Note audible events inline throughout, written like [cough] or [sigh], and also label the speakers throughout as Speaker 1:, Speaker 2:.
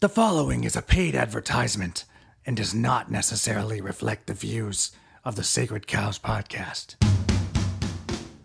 Speaker 1: The following is a paid advertisement and does not necessarily reflect the views of the Sacred Cows podcast.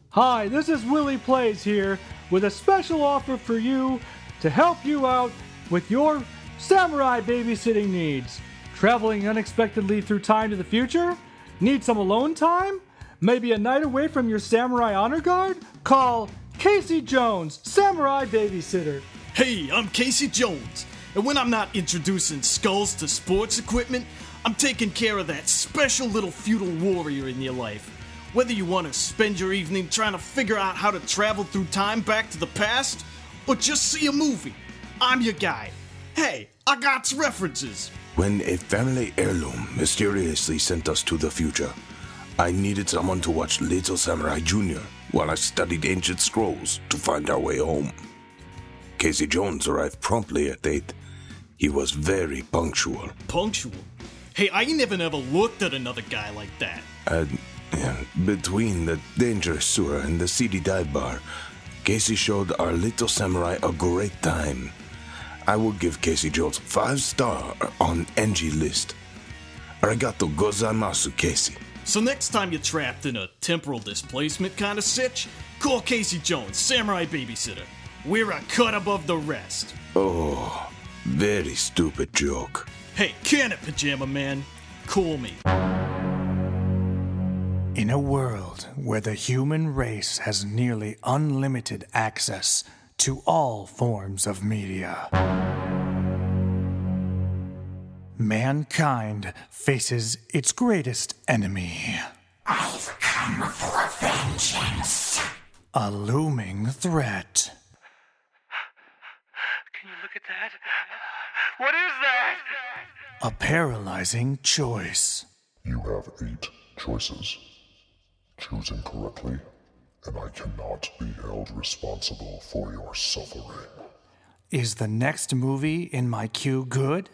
Speaker 2: Hi, this is Willie Plays here with a special offer for you to help you out with your samurai babysitting needs. Traveling unexpectedly through time to the future? Need some alone time? Maybe a night away from your samurai honor guard? Call Casey Jones, Samurai Babysitter.
Speaker 3: Hey, I'm Casey Jones, and when I'm not introducing skulls to sports equipment, I'm taking care of that special little feudal warrior in your life. Whether you want to spend your evening trying to figure out how to travel through time back to the past, or just see a movie, I'm your guy. Hey, I got references.
Speaker 4: When a family heirloom mysteriously sent us to the future, I needed someone to watch Little Samurai Jr. while I studied ancient scrolls to find our way home. Casey Jones arrived promptly at 8. He was very punctual.
Speaker 3: Punctual. Hey, I never never looked at another guy like that.
Speaker 4: And, and between the dangerous sewer and the seedy dive bar, Casey showed our little samurai a great time. I will give Casey Jones five star on Angie's List. Arigato gozaimasu, Casey.
Speaker 3: So next time you're trapped in a temporal displacement kind of sitch, call Casey Jones, Samurai Babysitter. We're a cut above the rest.
Speaker 4: Oh, very stupid joke.
Speaker 3: Hey, can it, Pajama Man? Call me.
Speaker 1: In a world where the human race has nearly unlimited access to all forms of media, mankind faces its greatest enemy. I've come for vengeance. A looming threat.
Speaker 2: Can you look at that? What is that?
Speaker 1: A paralyzing choice.
Speaker 5: You have eight choices. Choose incorrectly, and I cannot be held responsible for your suffering.
Speaker 1: Is the next movie in my queue good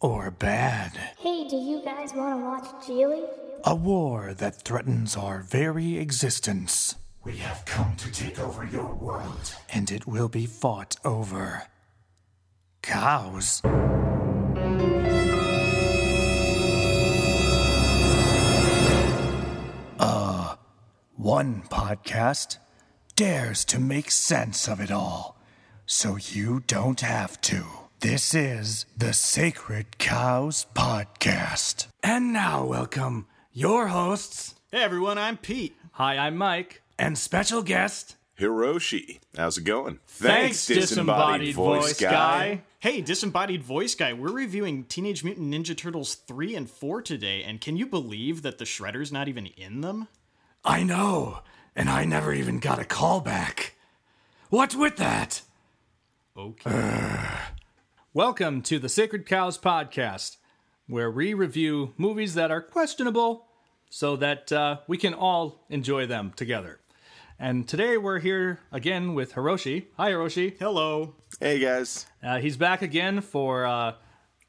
Speaker 1: or bad?
Speaker 6: Hey, do you guys want to watch Gigli?
Speaker 1: A war that threatens our very existence. We have come to take over your world, and it will be fought over. Cows. Uh, one podcast dares to make sense of it all, so you don't have to. This is the Sacred Cows Podcast. And now, welcome your hosts
Speaker 3: Hey everyone, I'm Pete.
Speaker 2: Hi, I'm Mike.
Speaker 1: and special guest,
Speaker 7: Hiroshi, how's it going?
Speaker 2: Thanks, disembodied voice guy.
Speaker 3: Hey, disembodied voice guy, we're reviewing Teenage Mutant Ninja Turtles 3 and 4 today, and can you believe that the Shredder's not even in them?
Speaker 1: I know, and I never even got a call back. What's with that?
Speaker 3: Okay.
Speaker 2: Welcome to the Sacred Cows Podcast, where we review movies that are questionable so that uh, we can all enjoy them together. And today we're here again with Hiroshi. Hi, Hiroshi.
Speaker 3: Hello.
Speaker 7: Hey guys.
Speaker 2: Uh, he's back again for uh,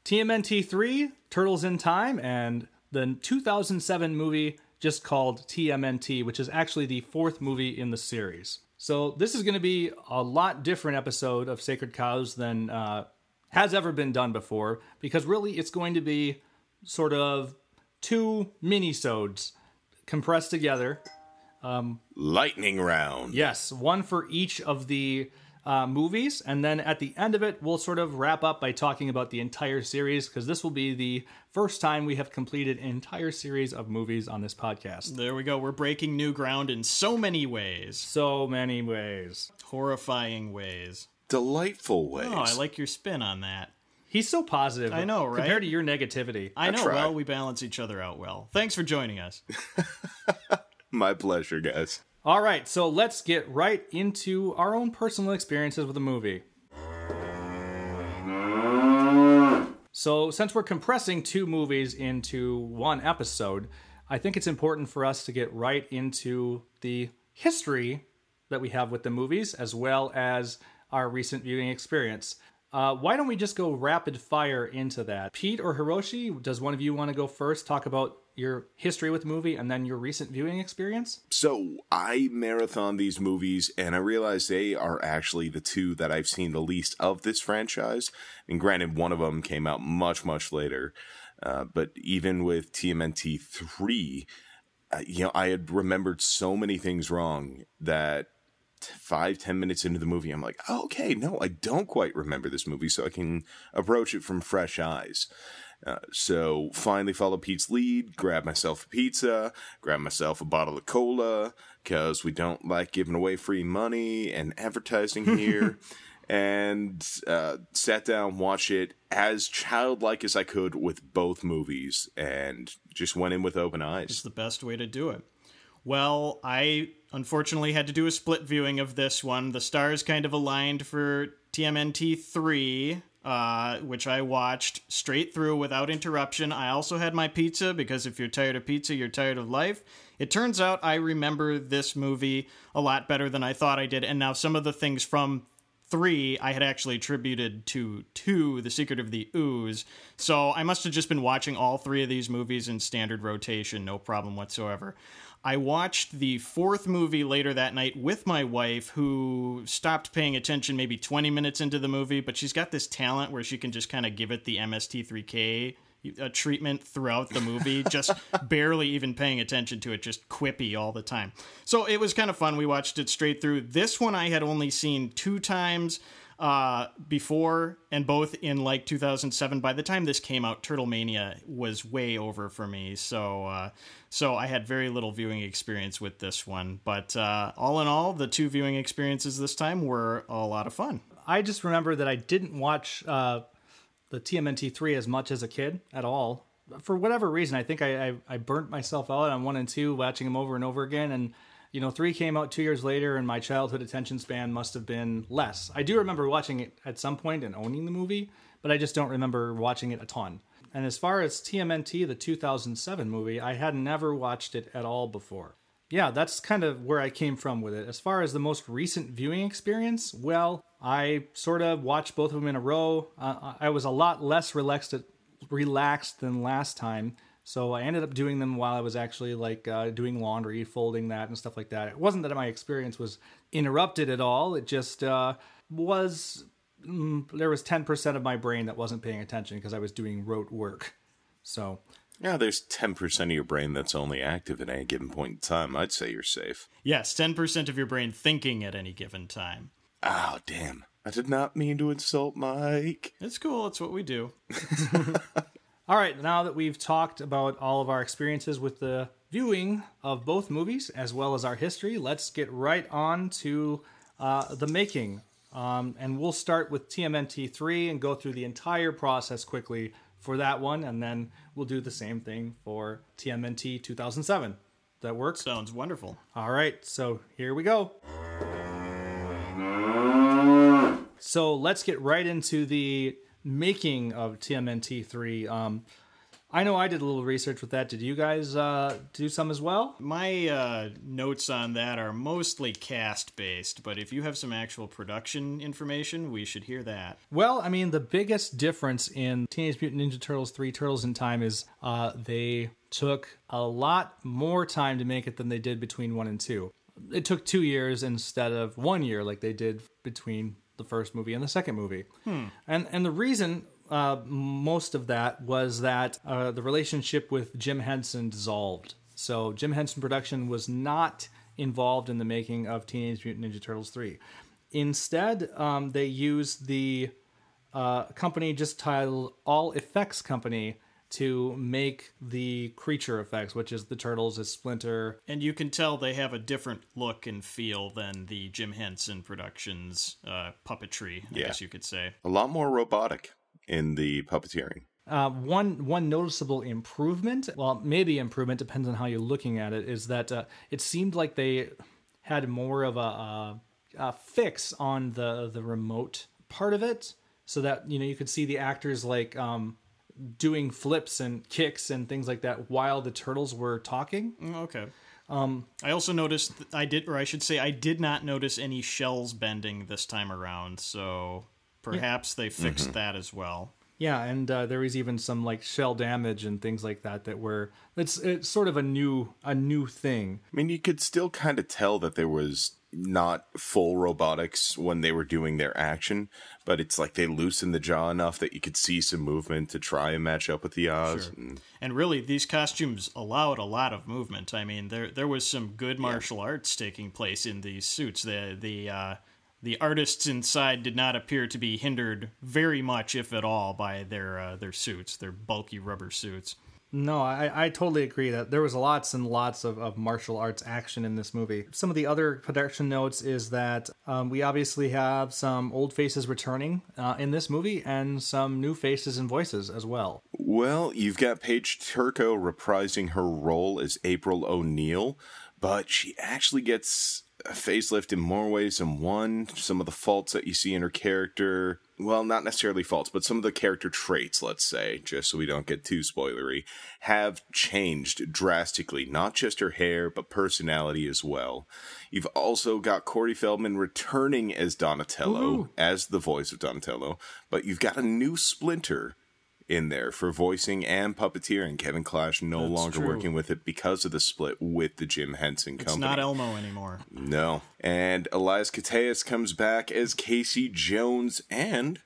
Speaker 2: TMNT 3, Turtles in Time, and the 2007 movie just called TMNT, which is actually the fourth movie in the series. So this is going to be a lot different episode of Sacred Cows than uh, has ever been done before, because really it's going to be sort of two mini-sodes compressed together.
Speaker 7: Lightning round.
Speaker 2: Yes, one for each of the uh, movies, and then at the end of it, we'll sort of wrap up by talking about the entire series because this will be the first time we have completed an entire series of movies on this podcast.
Speaker 3: There we go. We're breaking new ground in so many ways.
Speaker 2: So many ways.
Speaker 3: Horrifying ways.
Speaker 7: Delightful ways.
Speaker 3: Oh, I like your spin on that.
Speaker 2: He's so positive.
Speaker 3: I know, right?
Speaker 2: Compared to your negativity.
Speaker 3: I know,
Speaker 7: try.
Speaker 3: well, we balance each other out well. Thanks for joining us. [laughs]
Speaker 7: My pleasure, guys.
Speaker 2: All right, so let's get right into our own personal experiences with the movie. So, since we're compressing two movies into one episode, I think it's important for us to get right into the history that we have with the movies as well as our recent viewing experience. Uh, why don't we just go rapid fire into that? Pete or Hiroshi, does one of you want to go first? Talk about your history with the movie and then your recent viewing experience?
Speaker 7: So I marathon these movies, and I realize they are actually the two that I've seen the least of this franchise. And granted, one of them came out much, much later. Uh, but even with TMNT three, uh, you know, I had remembered so many things wrong that t- five, ten minutes into the movie, I'm like, oh, okay, no, I don't quite remember this movie, so I can approach it from fresh eyes. Uh, so finally follow Pete's lead, grab myself a pizza, grab myself a bottle of cola, because we don't like giving away free money and advertising [laughs] here. and uh, sat down, watched it as childlike as I could with both movies, and just went in with open eyes.
Speaker 3: It's the best way to do it. Well, I unfortunately had to do a split viewing of this one. The stars kind of aligned for TMNT 3, uh, which I watched straight through without interruption. I also had my pizza because if you're tired of pizza, you're tired of life. It turns out I remember this movie a lot better than I thought I did, and now some of the things from three I had actually attributed to two, The Secret of the Ooze. So I must have just been watching all three of these movies in standard rotation, no problem whatsoever. I watched the fourth movie later that night with my wife, who stopped paying attention maybe 20 minutes into the movie, but she's got this talent where she can just kind of give it the MST3K uh, treatment throughout the movie, [laughs] just barely even paying attention to it, just quippy all the time. So it was kind of fun. We watched it straight through. This one I had only seen two times uh, before, and both in like 2007. By the time this came out, Turtle Mania was way over for me. So, uh, so I had very little viewing experience with this one. But uh, all in all, the two viewing experiences this time were a lot of fun.
Speaker 2: I just remember that I didn't watch uh, the TMNT three as much as a kid at all. For whatever reason, I think I, I I burnt myself out on one and two, watching them over and over again. And you know, three came out two years later, and my childhood attention span must have been less. I do remember watching it at some point and owning the movie, but I just don't remember watching it a ton. And as far as TMNT, the 2007 movie, I had never watched it at all before. Yeah, that's kind of where I came from with it. As far as the most recent viewing experience, well, I sort of watched both of them in a row. Uh, I was a lot less relaxed relaxed than last time, so I ended up doing them while I was actually like uh, doing laundry, folding that, and stuff like that. It wasn't that my experience was interrupted at all. It just uh, was mm, there was ten percent of my brain that wasn't paying attention because I was doing rote work. So
Speaker 7: Yeah, there's 10% of your brain that's only active at any given point in time. I'd say you're safe.
Speaker 3: Yes, 10% of your brain thinking at any given time.
Speaker 7: Oh, damn. I did not mean to insult Mike.
Speaker 3: It's cool. It's what we do. [laughs]
Speaker 2: All right, now that we've talked about all of our experiences with the viewing of both movies as well as our history, let's get right on to uh, the making. Um, and we'll start with TMNT 3 and go through the entire process quickly for that one, and then we'll do the same thing for TMNT 2007. That works?
Speaker 3: Sounds wonderful.
Speaker 2: All right, so here we go. So let's get right into the making of TMNT3. Um, I know I did a little research with that. Did you guys uh, do some as well?
Speaker 3: My uh, notes on that are mostly cast based, but if you have some actual production information, we should hear that.
Speaker 2: Well, I mean, the biggest difference in Teenage Mutant Ninja Turtles 3 Turtles in Time is uh, they took a lot more time to make it than they did between 1 and 2. It took two years instead of one year like they did between the first movie and the second movie. And, and the reason uh, most of that was that uh, the relationship with Jim Henson dissolved. So Jim Henson Production was not involved in the making of Teenage Mutant Ninja Turtles 3. Instead, um, they used the uh, company just titled All Effects Company to make the creature effects, which is the turtles as Splinter.
Speaker 3: And you can tell they have a different look and feel than the Jim Henson Productions uh, puppetry, I
Speaker 7: Yeah.
Speaker 3: guess you could say.
Speaker 7: A lot more robotic in the puppeteering.
Speaker 2: Uh, one one noticeable improvement, well, maybe improvement depends on how you're looking at it, is that uh, it seemed like they had more of a, a, a fix on the the remote part of it, so that you know you could see the actors like um, doing flips and kicks and things like that while the turtles were talking.
Speaker 3: Mm, Okay. Um, I also noticed th- I did, or I should say, I did not notice any shells bending this time around. So perhaps they fixed that as well.
Speaker 2: Yeah, and uh, there was even some like shell damage and things like that that were it's it's sort of a new a new thing.
Speaker 7: I mean, you could still kind of tell that there was not full robotics when they were doing their action, but it's like they loosened the jaw enough that you could see some movement to try and match up with the odds.
Speaker 3: Sure.
Speaker 7: And
Speaker 3: And really, these costumes allowed a lot of movement. I mean, there there was some good martial arts taking place in these suits. The the uh, the artists inside did not appear to be hindered very much, if at all, by their uh, their suits, their bulky rubber suits.
Speaker 2: No, I, I totally agree that there was lots and lots of, of martial arts action in this movie. Some of the other production notes is that um, we obviously have some old faces returning uh, in this movie and some new faces and voices as well.
Speaker 7: Well, you've got Paige Turco reprising her role as April O'Neil, but she actually gets a facelift in more ways than one. Some of the faults that you see in her character, well, not necessarily faults, but some of the character traits, let's say, just so we don't get too spoilery, have changed drastically. Not just her hair, but personality as well. You've also got Corey Feldman returning as Donatello, as the voice of Donatello, but you've got a new Splinter in there for voicing and puppeteering. Kevin Clash no
Speaker 3: That's
Speaker 7: longer
Speaker 3: true.
Speaker 7: working with it because of the split with the Jim Henson Company.
Speaker 3: It's not Elmo anymore.
Speaker 7: no. And Elias Koteas comes back as Casey Jones and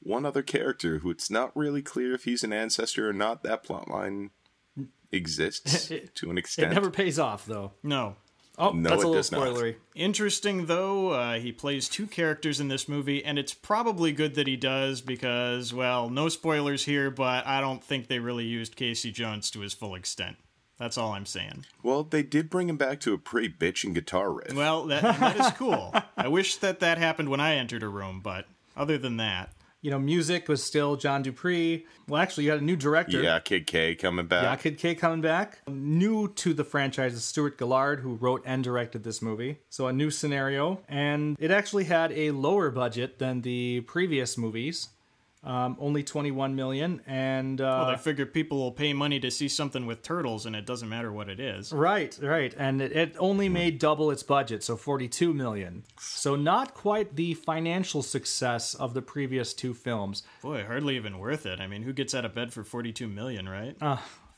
Speaker 7: one other character who it's not really clear if he's an ancestor or not. That plotline [laughs] exists to an extent.
Speaker 2: It never pays off, though.
Speaker 3: No.
Speaker 2: Oh,
Speaker 7: No,
Speaker 2: that's a little
Speaker 7: does not.
Speaker 2: spoilery.
Speaker 3: Interesting though, uh, he plays two characters in this movie, and it's probably good that he does because, well, no spoilers here, but I don't think they really used Casey Jones to his full extent. That's all I'm saying.
Speaker 7: well, they did bring him back to a pretty bitching guitar riff.
Speaker 3: Well, that, that is cool. I wish that that happened when I entered a room, but other than that,
Speaker 2: You know, music was still John Du Prez. Well, actually, you had a new director.
Speaker 7: yeah, Kid K coming back.
Speaker 2: Yeah, Kid K coming back. New to the franchise is Stuart Gillard, who wrote and directed this movie. So a new scenario, and it actually had a lower budget than the previous movies. Um, only 21 million, and uh,
Speaker 3: well, I figure people will pay money to see something with turtles, and it doesn't matter what it is.
Speaker 2: right, right, and it, it only made double its budget, so 42 million. So not quite the financial success of the previous two films.
Speaker 3: Boy, hardly even worth it. I mean, who gets out of bed for 42 million, right?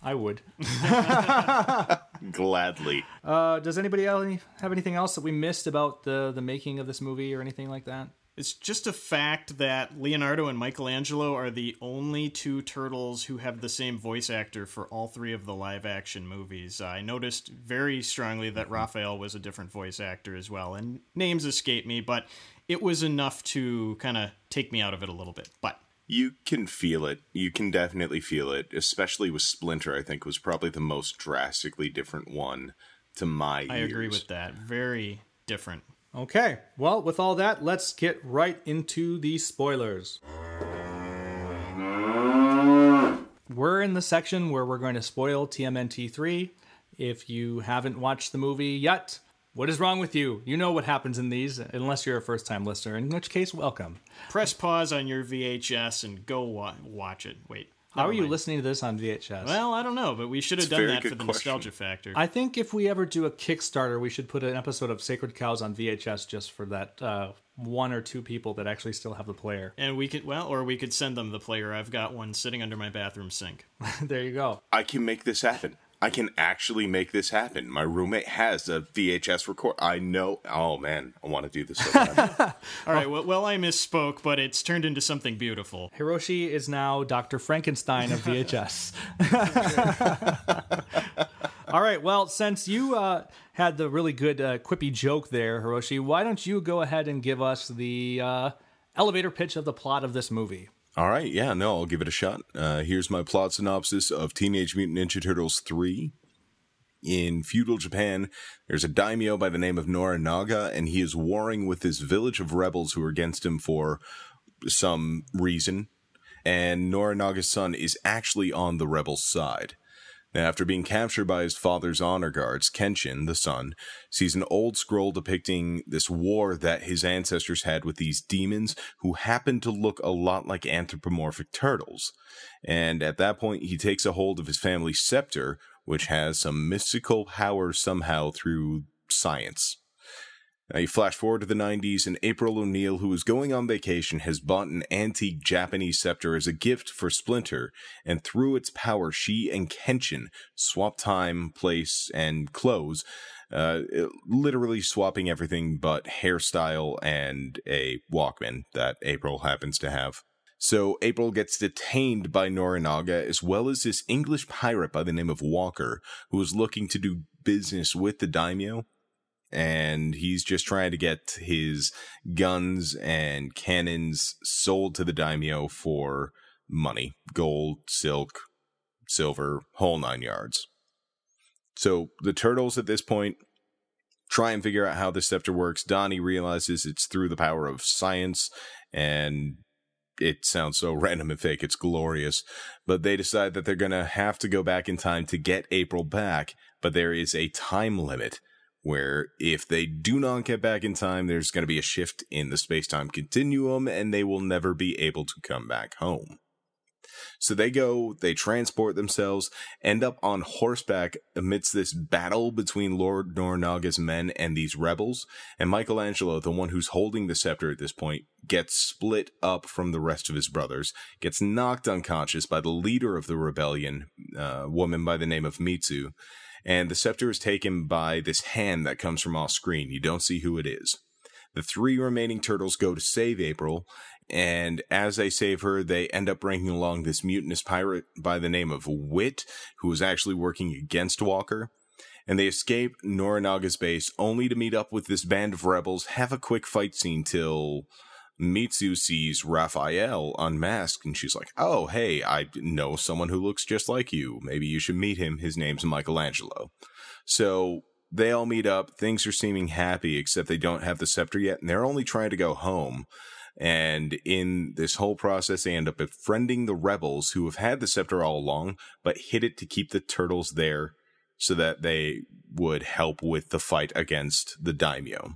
Speaker 2: I would. [laughs]
Speaker 7: Gladly.
Speaker 2: Uh, does anybody else have anything else that we missed about the the making of this movie or anything like that?
Speaker 3: It's just a fact that Leonardo and Michelangelo are the only two turtles who have the same voice actor for all three of the live action movies. I noticed very strongly that mm-hmm. Raphael was a different voice actor as well, and names escape me, but it was enough to kind of take me out of it a little bit. But
Speaker 7: You can feel it. You can definitely feel it, especially with Splinter, I think was probably the most drastically different one to my
Speaker 3: I agree with that. Very different.
Speaker 2: Okay, well, with all that, let's get right into the spoilers. We're in the section where we're going to spoil TMNT 3. If you haven't watched the movie yet, what is wrong with you? You know what happens in these, unless you're a first time listener, in which case, welcome.
Speaker 3: Press pause on your VHS and go wa- watch it. Wait.
Speaker 2: How
Speaker 3: never
Speaker 2: are you
Speaker 3: mind.
Speaker 2: listening to this on VHS?
Speaker 3: Well, I don't know, but we should have
Speaker 7: It's
Speaker 3: done that for the
Speaker 7: question.
Speaker 3: nostalgia factor.
Speaker 2: I think if we ever do a Kickstarter, we should put an episode of Sacred Cows on VHS just for that uh, one or two people that actually still have the player.
Speaker 3: And we could, well, or we could send them the player. I've got one sitting under my bathroom sink. [laughs]
Speaker 2: there you go.
Speaker 7: I can make this happen. I can actually make this happen. My roommate has a VHS record. I know. Oh man, I want to do this so bad. [laughs]
Speaker 3: All right, well, well, I misspoke, but it's turned into something beautiful.
Speaker 2: Hiroshi is now Dr. Frankenstein of VHS. [laughs] [laughs] All right, well, since you uh, had the really good uh, quippy joke there, Hiroshi, why don't you go ahead and give us the uh, elevator pitch of the plot of this movie?
Speaker 7: All right, yeah, no, I'll give it a shot. Uh, here's my plot synopsis of Teenage Mutant Ninja Turtles 3. In feudal Japan, there's a daimyo by the name of Norinaga, and he is warring with this village of rebels who are against him for some reason. And Norinaga's son is actually on the rebels' side. After being captured by his father's honor guards, Kenshin, the son, sees an old scroll depicting this war that his ancestors had with these demons who happen to look a lot like anthropomorphic turtles. And at that point, he takes a hold of his family's scepter, which has some mystical power somehow through science. Now you flash forward to the 90s, and April O'Neil, who is going on vacation, has bought an antique Japanese scepter as a gift for Splinter, and through its power, she and Kenshin swap time, place, and clothes, uh, literally swapping everything but hairstyle and a Walkman that April happens to have. So April gets detained by Norinaga as well as this English pirate by the name of Walker, who is looking to do business with the daimyo and he's just trying to get his guns and cannons sold to the daimyo for money gold silk silver whole nine yards. So the turtles at this point try and figure out how the scepter works. Donnie realizes it's through the power of science and it sounds so [laughs] random and fake it's glorious but they decide that they're going to have to go back in time to get april back but there is a time limit where if they do not get back in time, there's going to be a shift in the space time continuum and they will never be able to come back home. So they go, they transport themselves, end up on horseback amidst this battle between Lord Norinaga's men and these rebels. And Michelangelo, the one who's holding the scepter at this point, gets split up from the rest of his brothers, gets knocked unconscious by the leader of the rebellion, a uh, woman by the name of Mitsu and the scepter is taken by this hand that comes from off screen. You don't see who it is. The three remaining turtles go to save April, and as they save her, they end up bringing along this mutinous pirate by the name of Whit, who is actually working against Walker. And they escape Norinaga's base only to meet up with this band of rebels, have a quick fight scene till Mitsu sees Raphael unmasked and she's like, Oh, hey, I know someone who looks just like you. Maybe you should meet him. His name's Michelangelo. So they all meet up. Things are seeming happy, except they don't have the scepter yet, and they're only trying to go home. And in this whole process, they end up befriending the rebels who have had the scepter all along, but hid it to keep the turtles there so that they would help with the fight against the daimyo.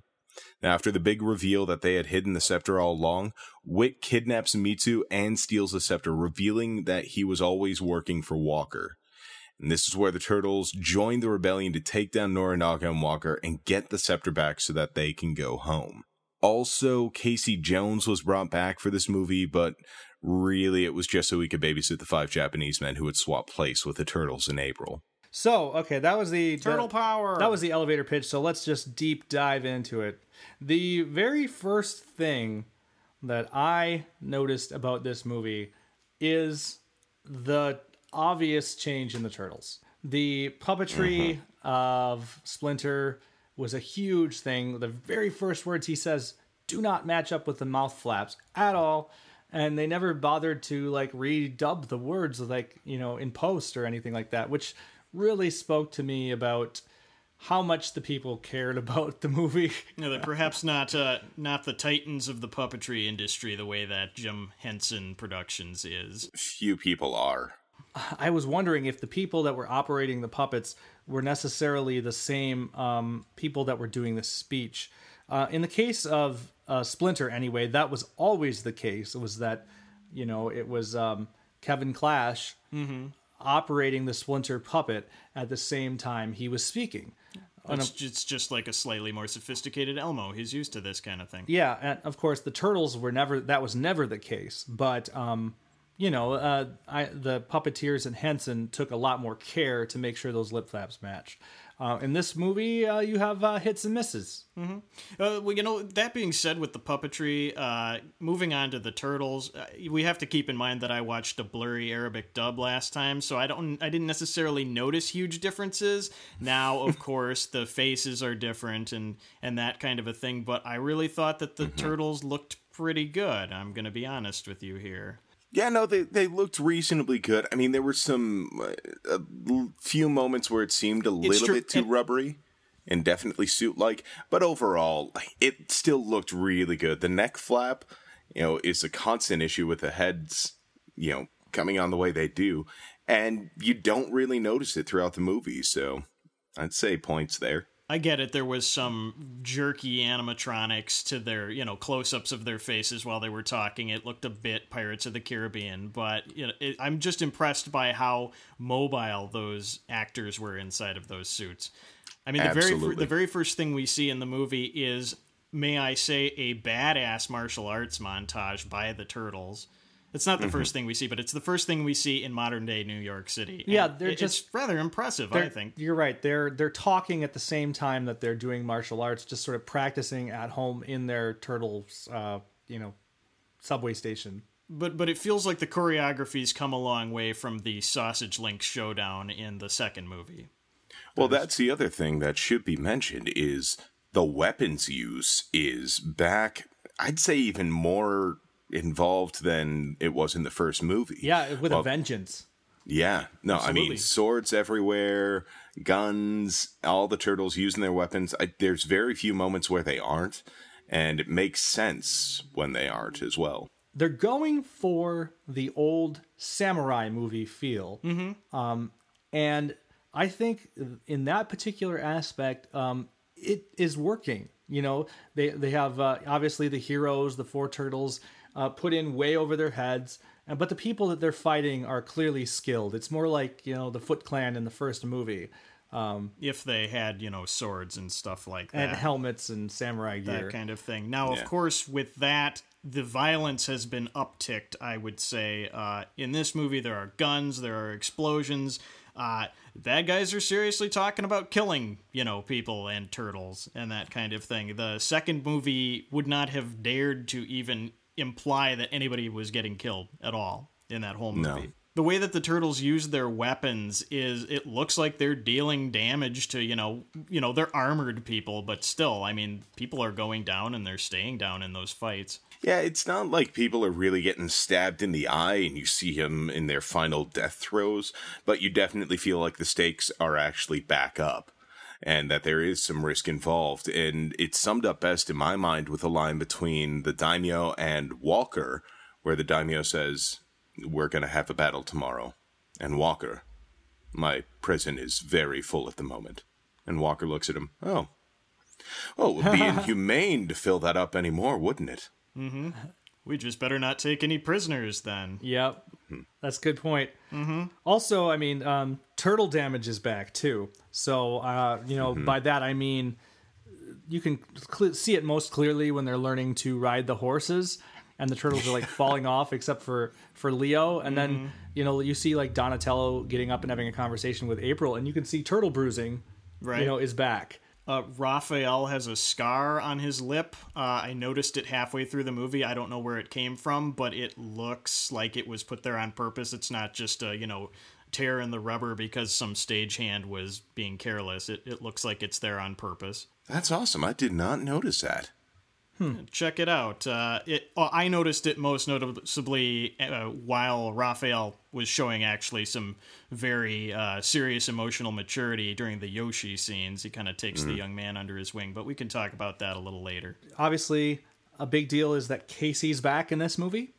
Speaker 7: After the big reveal that they had hidden the scepter all along, Whit kidnaps Mitsu and steals the scepter, revealing that he was always working for Walker. And this is where the turtles join the rebellion to take down Norinaga and Walker and get the scepter back so that they can go home. Also, Casey Jones was brought back for this movie, but really it was just so he could babysit the five Japanese men who had swapped place with the turtles in April.
Speaker 2: So, okay, that was the
Speaker 3: Turtle
Speaker 2: the,
Speaker 3: power.
Speaker 2: That was the elevator pitch. So let's just deep dive into it. The very first thing that I noticed about this movie is the obvious change in the turtles. The puppetry mm-hmm. of Splinter was a huge thing. The very first words he says do not match up with the mouth flaps at all. And they never bothered to like redub the words like, you know, in post or anything like that, which really spoke to me about how much the people cared [laughs] about the movie.
Speaker 3: no, they're perhaps not uh, not the titans of the puppetry industry the way that Jim Henson Productions is.
Speaker 7: Few people are.
Speaker 2: I was wondering if the people that were operating the puppets were necessarily the same um, people that were doing the speech. Uh, in the case of uh, Splinter, anyway, that was always the case. It was that, you know, it was um, Kevin Clash mm-hmm. Operating the Splinter puppet at the same time he was speaking.
Speaker 3: It's, it's just like a slightly more sophisticated Elmo. He's used to this kind of thing.
Speaker 2: Yeah, and of course the turtles were never. That was never the case. But um, you know, uh, I, the puppeteers and Henson took a lot more care to make sure those lip flaps matched. Uh, in this movie, uh, you have uh, hits and misses.
Speaker 3: Mm-hmm. Uh, well, you know, that being said, with the puppetry, uh, moving on to the turtles, uh, we have to keep in mind that I watched a blurry Arabic dub last time, so I don't, I didn't necessarily notice huge differences. Now, of [laughs] course, the faces are different and and that kind of a thing, but I really thought that the mm-hmm. turtles looked pretty good. I'm going to be honest with you here.
Speaker 7: Yeah, no, they they looked reasonably good. I mean, there were some uh, a few moments where it seemed a little bit too rubbery and definitely suit like, but overall, it still looked really good. The neck flap, you know, is a constant issue with the heads, you know, coming on the way they do, and you don't really notice it throughout the movie. So, I'd say points there.
Speaker 3: I get it. There was some jerky animatronics to their, you know, close-ups of their faces while they were talking. It looked a bit Pirates of the Caribbean, but you know, it, I'm just impressed by how mobile those actors were inside of those suits. I mean, the very the very first thing we see in the movie is may I say, a badass martial arts montage by the turtles. It's not the
Speaker 2: Mm-hmm.
Speaker 3: first thing we see, but it's the first thing we see in modern day New York City.
Speaker 2: Yeah, they're
Speaker 3: it-
Speaker 2: just-
Speaker 3: it's rather impressive. I think.
Speaker 2: you're right. They're they're talking at the same time that they're doing martial arts, just sort of practicing at home in their turtles, uh, you know, subway station.
Speaker 3: But but it feels like the choreography's come a long way from the Sausage Link showdown in the second movie.
Speaker 7: Well, that's the other thing that should be mentioned is the weapons use is back. I'd say even more involved than it was in the first movie.
Speaker 2: Yeah, with a vengeance.
Speaker 7: Yeah. No, I mean, swords everywhere, guns, all the turtles using their weapons. I, there's very few moments where they aren't, and it makes sense when they aren't as well.
Speaker 2: They're going for the old samurai movie feel. Mm-hmm. Um, and I think in that particular aspect, um, it is working. You know, they they have uh, obviously the heroes, the four turtles, uh, put in way over their heads, and but the people that they're fighting are clearly skilled. It's more like you know the Foot Clan in the first movie,
Speaker 3: If they had you know swords and stuff like that.
Speaker 2: and helmets and samurai gear.
Speaker 3: that kind of thing. Now,
Speaker 7: Yeah.
Speaker 3: of course, with that, the violence has been upticked. I would say uh, in this movie there are guns, there are explosions. Uh, bad guys are seriously talking about killing, you know, people and turtles and that kind of thing. The second movie would not have dared to even imply that anybody was getting killed at all in that whole movie.
Speaker 7: No.
Speaker 3: The way that the turtles use their weapons is it looks like they're dealing damage to, you know, you know, they're armored people, but still, I mean, people are going down and they're staying down in those fights.
Speaker 7: Yeah, it's not like people are really getting stabbed in the eye and you see him in their final death throes, but you definitely feel like the stakes are actually back up and that there is some risk involved. And it's summed up best in my mind with a line between the daimyo and Walker, where the daimyo says, We're going to have a battle tomorrow. And Walker, my prison is very full at the moment. And Walker looks at him, Oh. Oh, it would be [laughs] inhumane to fill that up anymore, wouldn't it? Mm-hmm. [laughs]
Speaker 3: We just better not take any prisoners then.
Speaker 2: Yep, that's a good point. Mm-hmm. Also, I mean, um, turtle damage is back too. So, uh, you know, by that I mean you can cl- see it most clearly when they're learning to ride the horses, and the turtles are like [laughs] falling off, except for for Leo. And then you know you see like Donatello getting up and having a conversation with April, and you can see turtle bruising.
Speaker 3: Right.
Speaker 2: You know, is back.
Speaker 3: Uh, Raphael has a scar on his lip. Uh, I noticed it halfway through the movie. I don't know where it came from, but it looks like it was put there on purpose. It's not just a, you know, tear in the rubber because some stagehand was being careless. It, it looks like it's there on purpose.
Speaker 7: That's awesome. I did not notice that.
Speaker 3: Check it out. Uh, it uh, I noticed it most noticeably uh, while Raphael was showing actually some very uh, serious emotional maturity during the Yoshi scenes. He kind of takes the young man under his wing, but we can talk about that a little later.
Speaker 2: Obviously, a big deal is that Casey's back in this movie.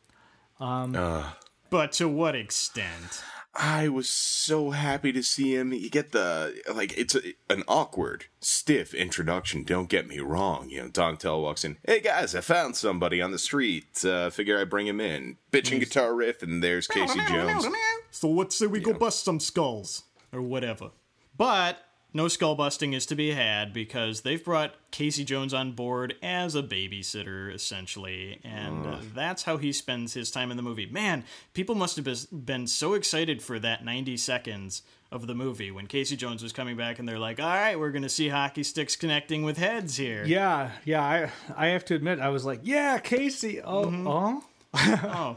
Speaker 3: But to what extent?
Speaker 7: I was so happy to see him. You get the like it's a, an awkward, stiff introduction. Don't get me wrong. You know, Donatello walks in. Hey guys, I found somebody on the street. Uh, figure I bring him in. Bitching guitar riff, and there's Casey Jones.
Speaker 3: So let's say we go bust some skulls or whatever. But no skull busting is to be had because they've brought Casey Jones on board as a babysitter, essentially. And uh, that's how he spends his time in the movie. Man, people must have been so excited for that 90 seconds of the movie when Casey Jones was coming back and they're like, all right, we're going to see hockey sticks connecting with heads here.
Speaker 2: Yeah, yeah. I I have to admit, I was like, yeah, Casey. Oh, oh.
Speaker 3: Oh,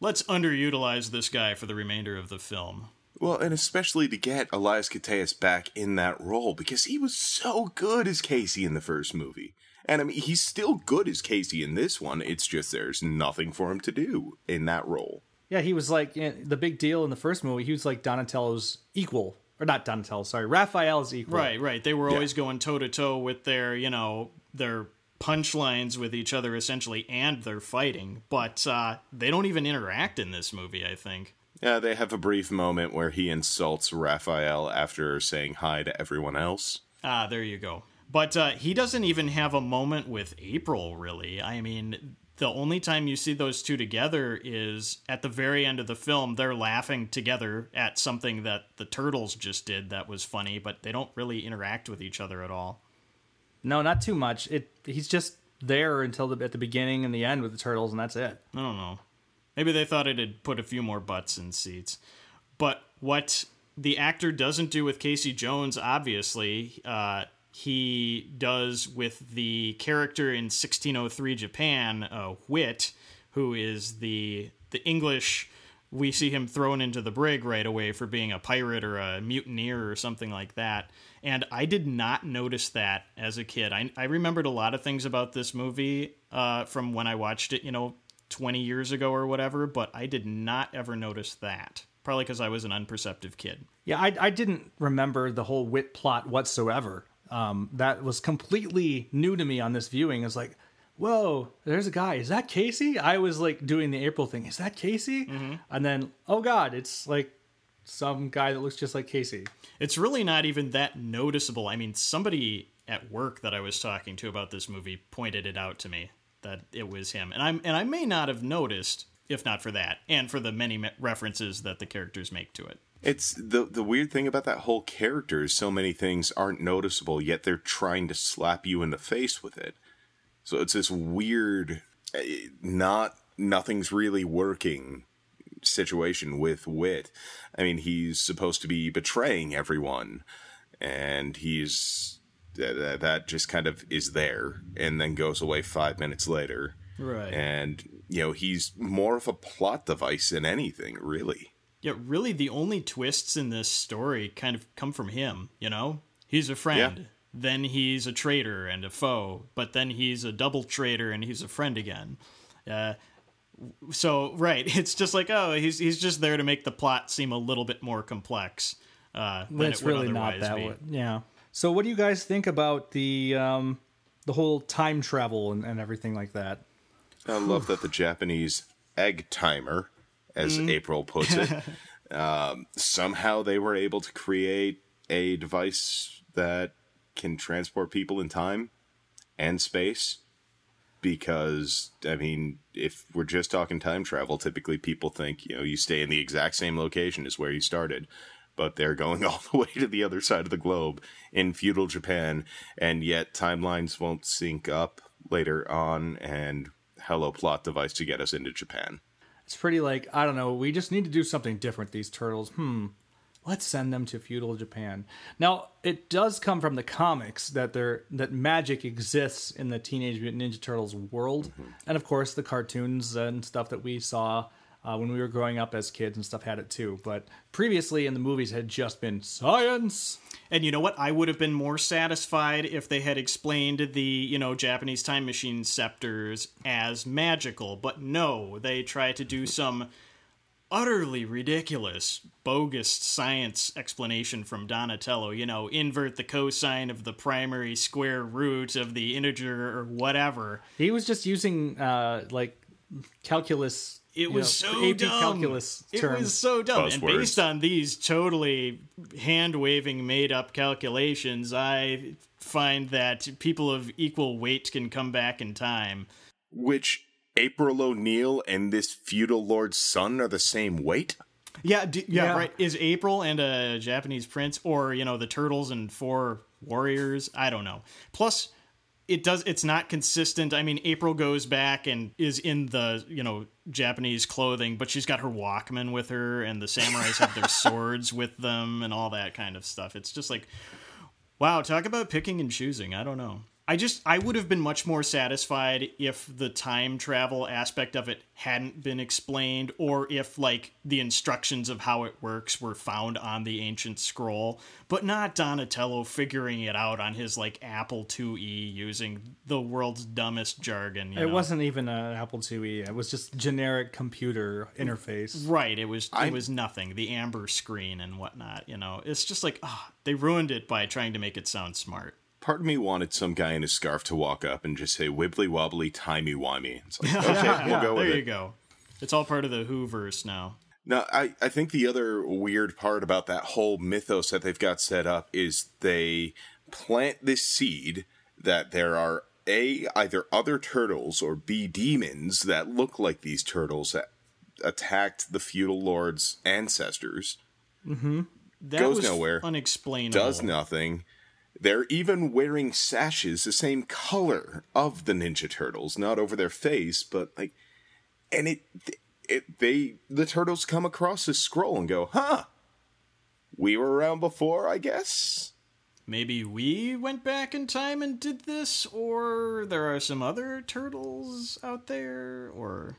Speaker 3: let's underutilize this guy for the remainder of the film.
Speaker 7: Well, and especially to get Elias Koteas back in that role because he was so good as Casey in the first movie. And I mean, he's still good as Casey in this one. It's just there's nothing for him to do in that role.
Speaker 2: Yeah, he was like eh, the big deal in the first movie. He was like Donatello's equal, or not Donatello. Sorry, Raphael's equal.
Speaker 3: Right, right. They were always going toe to toe with their, you know, their punchlines with each other essentially, and their fighting. But uh, they don't even interact in this movie. I think.
Speaker 7: Yeah, they have a brief moment where he insults Raphael after saying hi to everyone else.
Speaker 3: Ah, there you go. But uh, he doesn't even have a moment with April, really. I mean, the only time you see those two together is at the very end of the film. They're laughing together at something that the turtles just did that was funny, but they don't really interact with each other at all.
Speaker 2: No, not too much. It. He's just there until the, at the beginning and the end with the turtles, and that's it.
Speaker 3: I don't know. Maybe they thought it'd put a few more butts in seats. But what the actor doesn't do with Casey Jones, obviously, uh, he does with the character in 1603 Japan, uh, Whit, who is the the English. We see him thrown into the brig right away for being a pirate or a mutineer or something like that. And I did not notice that as a kid. I, I remembered a lot of things about this movie uh, from when I watched it, you know, 20 years ago or whatever, but I did not ever notice that. Probably because I was an unperceptive kid.
Speaker 2: Yeah, I, I didn't remember the whole Whit plot whatsoever. Um, that was completely new to me on this viewing. It's like, whoa, there's a guy. Is that Casey? I was like doing the April thing. Is that Casey? And then, oh God, it's like some guy that looks just like Casey.
Speaker 3: It's really not even that noticeable. I mean, somebody at work that I was talking to about this movie pointed it out to me that it was him, and I'm and I may not have noticed if not for that, and for the many references that the characters make to it.
Speaker 7: It's the the weird thing about that whole character is so many things aren't noticeable, yet they're trying to slap you in the face with it. So it's this weird, eh, not nothing's really working situation with Whit. I mean, he's supposed to be betraying everyone, and he's that, that just kind of is there and then goes away five minutes later.
Speaker 3: Right.
Speaker 7: And you know, he's more of a plot device than anything, really.
Speaker 3: Yeah, really, the only twists in this story kind of come from him. You know, he's a friend,
Speaker 7: Yeah.
Speaker 3: then he's a traitor and a foe, but then he's a double traitor and he's a friend again. Uh, so right, [laughs] it's just like oh, he's he's just there to make the plot seem a little bit more complex. Uh, than
Speaker 2: it's
Speaker 3: it would
Speaker 2: really not
Speaker 3: otherwise
Speaker 2: that
Speaker 3: be.
Speaker 2: way. Yeah. So, what do you guys think about the um, the whole time travel and, and everything like that?
Speaker 7: I love that the Japanese egg timer, as April puts it, [laughs] um, somehow they were able to create a device that can transport people in time and space. Because, I mean, if we're just talking time travel, typically people think, you know, you stay in the exact same location as where you started. But they're going [laughs] all the way to the other side of the globe in feudal Japan, and yet timelines won't sync up later on, and hello plot device to get us into Japan.
Speaker 2: It's pretty like I don't know. We just need to do something different. These turtles. Hmm. Let's send them to feudal Japan. Now it does come from the comics that there that magic exists in the Teenage Mutant Ninja Turtles world, and of course the cartoons and stuff that we saw uh, when we were growing up as kids and stuff had it too. But previously in the movies had just been science.
Speaker 3: And you know what? I would have been more satisfied if they had explained the, you know, Japanese time machine scepters as magical. But no, they try to do [laughs] some utterly ridiculous, bogus science explanation from Donatello. You know, invert the cosine of the primary square root of the integer or whatever.
Speaker 2: He was just using uh, like calculus.
Speaker 3: It was
Speaker 2: know,
Speaker 3: so
Speaker 2: AP
Speaker 3: dumb. it was so dumb. And based on these totally hand waving, made up calculations, I find that people of equal weight can come back in time.
Speaker 7: Which April O'Neil and this feudal lord's son are the same weight?
Speaker 3: Yeah, d- yeah,
Speaker 2: Yeah.
Speaker 3: right. Is April and a Japanese prince, or you know, the turtles and four warriors? I don't know. Plus, it does. It's not consistent. I mean, April goes back and is in the you know Japanese clothing, but she's got her Walkman with her, and the samurais have their [laughs] swords with them, and all that kind of stuff. It's just like, wow, talk about picking and choosing. I don't know. I just I would have been much more satisfied if the time travel aspect of it hadn't been explained or if like the instructions of how it works were found on the ancient scroll, but not Donatello figuring it out on his like Apple IIe using the world's dumbest jargon. You
Speaker 2: It
Speaker 3: know?
Speaker 2: wasn't even an Apple IIe. It was just generic computer interface.
Speaker 3: Right, it was
Speaker 7: I-
Speaker 3: it was nothing. The amber screen and whatnot, you know. It's just like, ah, they ruined it by trying to make it sound smart.
Speaker 7: Part of me wanted some guy in a scarf to walk up and just say wibbly wobbly, timey wimey. It's like, [laughs] okay, we'll go with
Speaker 3: there
Speaker 7: it.
Speaker 3: you go. It's all part of the Whoverse now.
Speaker 7: Now, I, I think the other weird part about that whole mythos that they've got set up is they plant this seed that there are A, either other turtles or B, demons that look like these turtles that attacked the feudal lord's ancestors. Mm-hmm.
Speaker 3: That
Speaker 7: Goes nowhere.
Speaker 3: Unexplainable.
Speaker 7: Does nothing. They're even wearing sashes the same color of the Ninja Turtles, not over their face, but like, and it, it, they, the turtles come across this scroll and go, huh, we were around before, I guess.
Speaker 3: Maybe we went back in time and did this, or there are some other turtles out there, or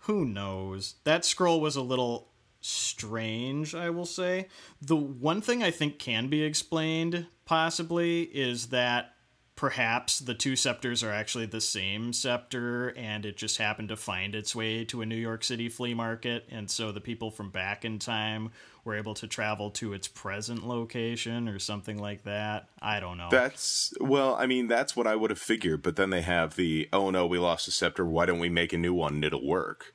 Speaker 3: who knows? That scroll was a little strange, I will say. The one thing I think can be explained, possibly, is that perhaps the two scepters are actually the same scepter and it just happened to find its way to a New York City flea market. And so the people from back in time were able to travel to its present location or something like that. I don't know.
Speaker 7: That's, well, I mean, that's what I would have figured, but then they have the, oh no, we lost a scepter, why don't we make a new one and it'll work?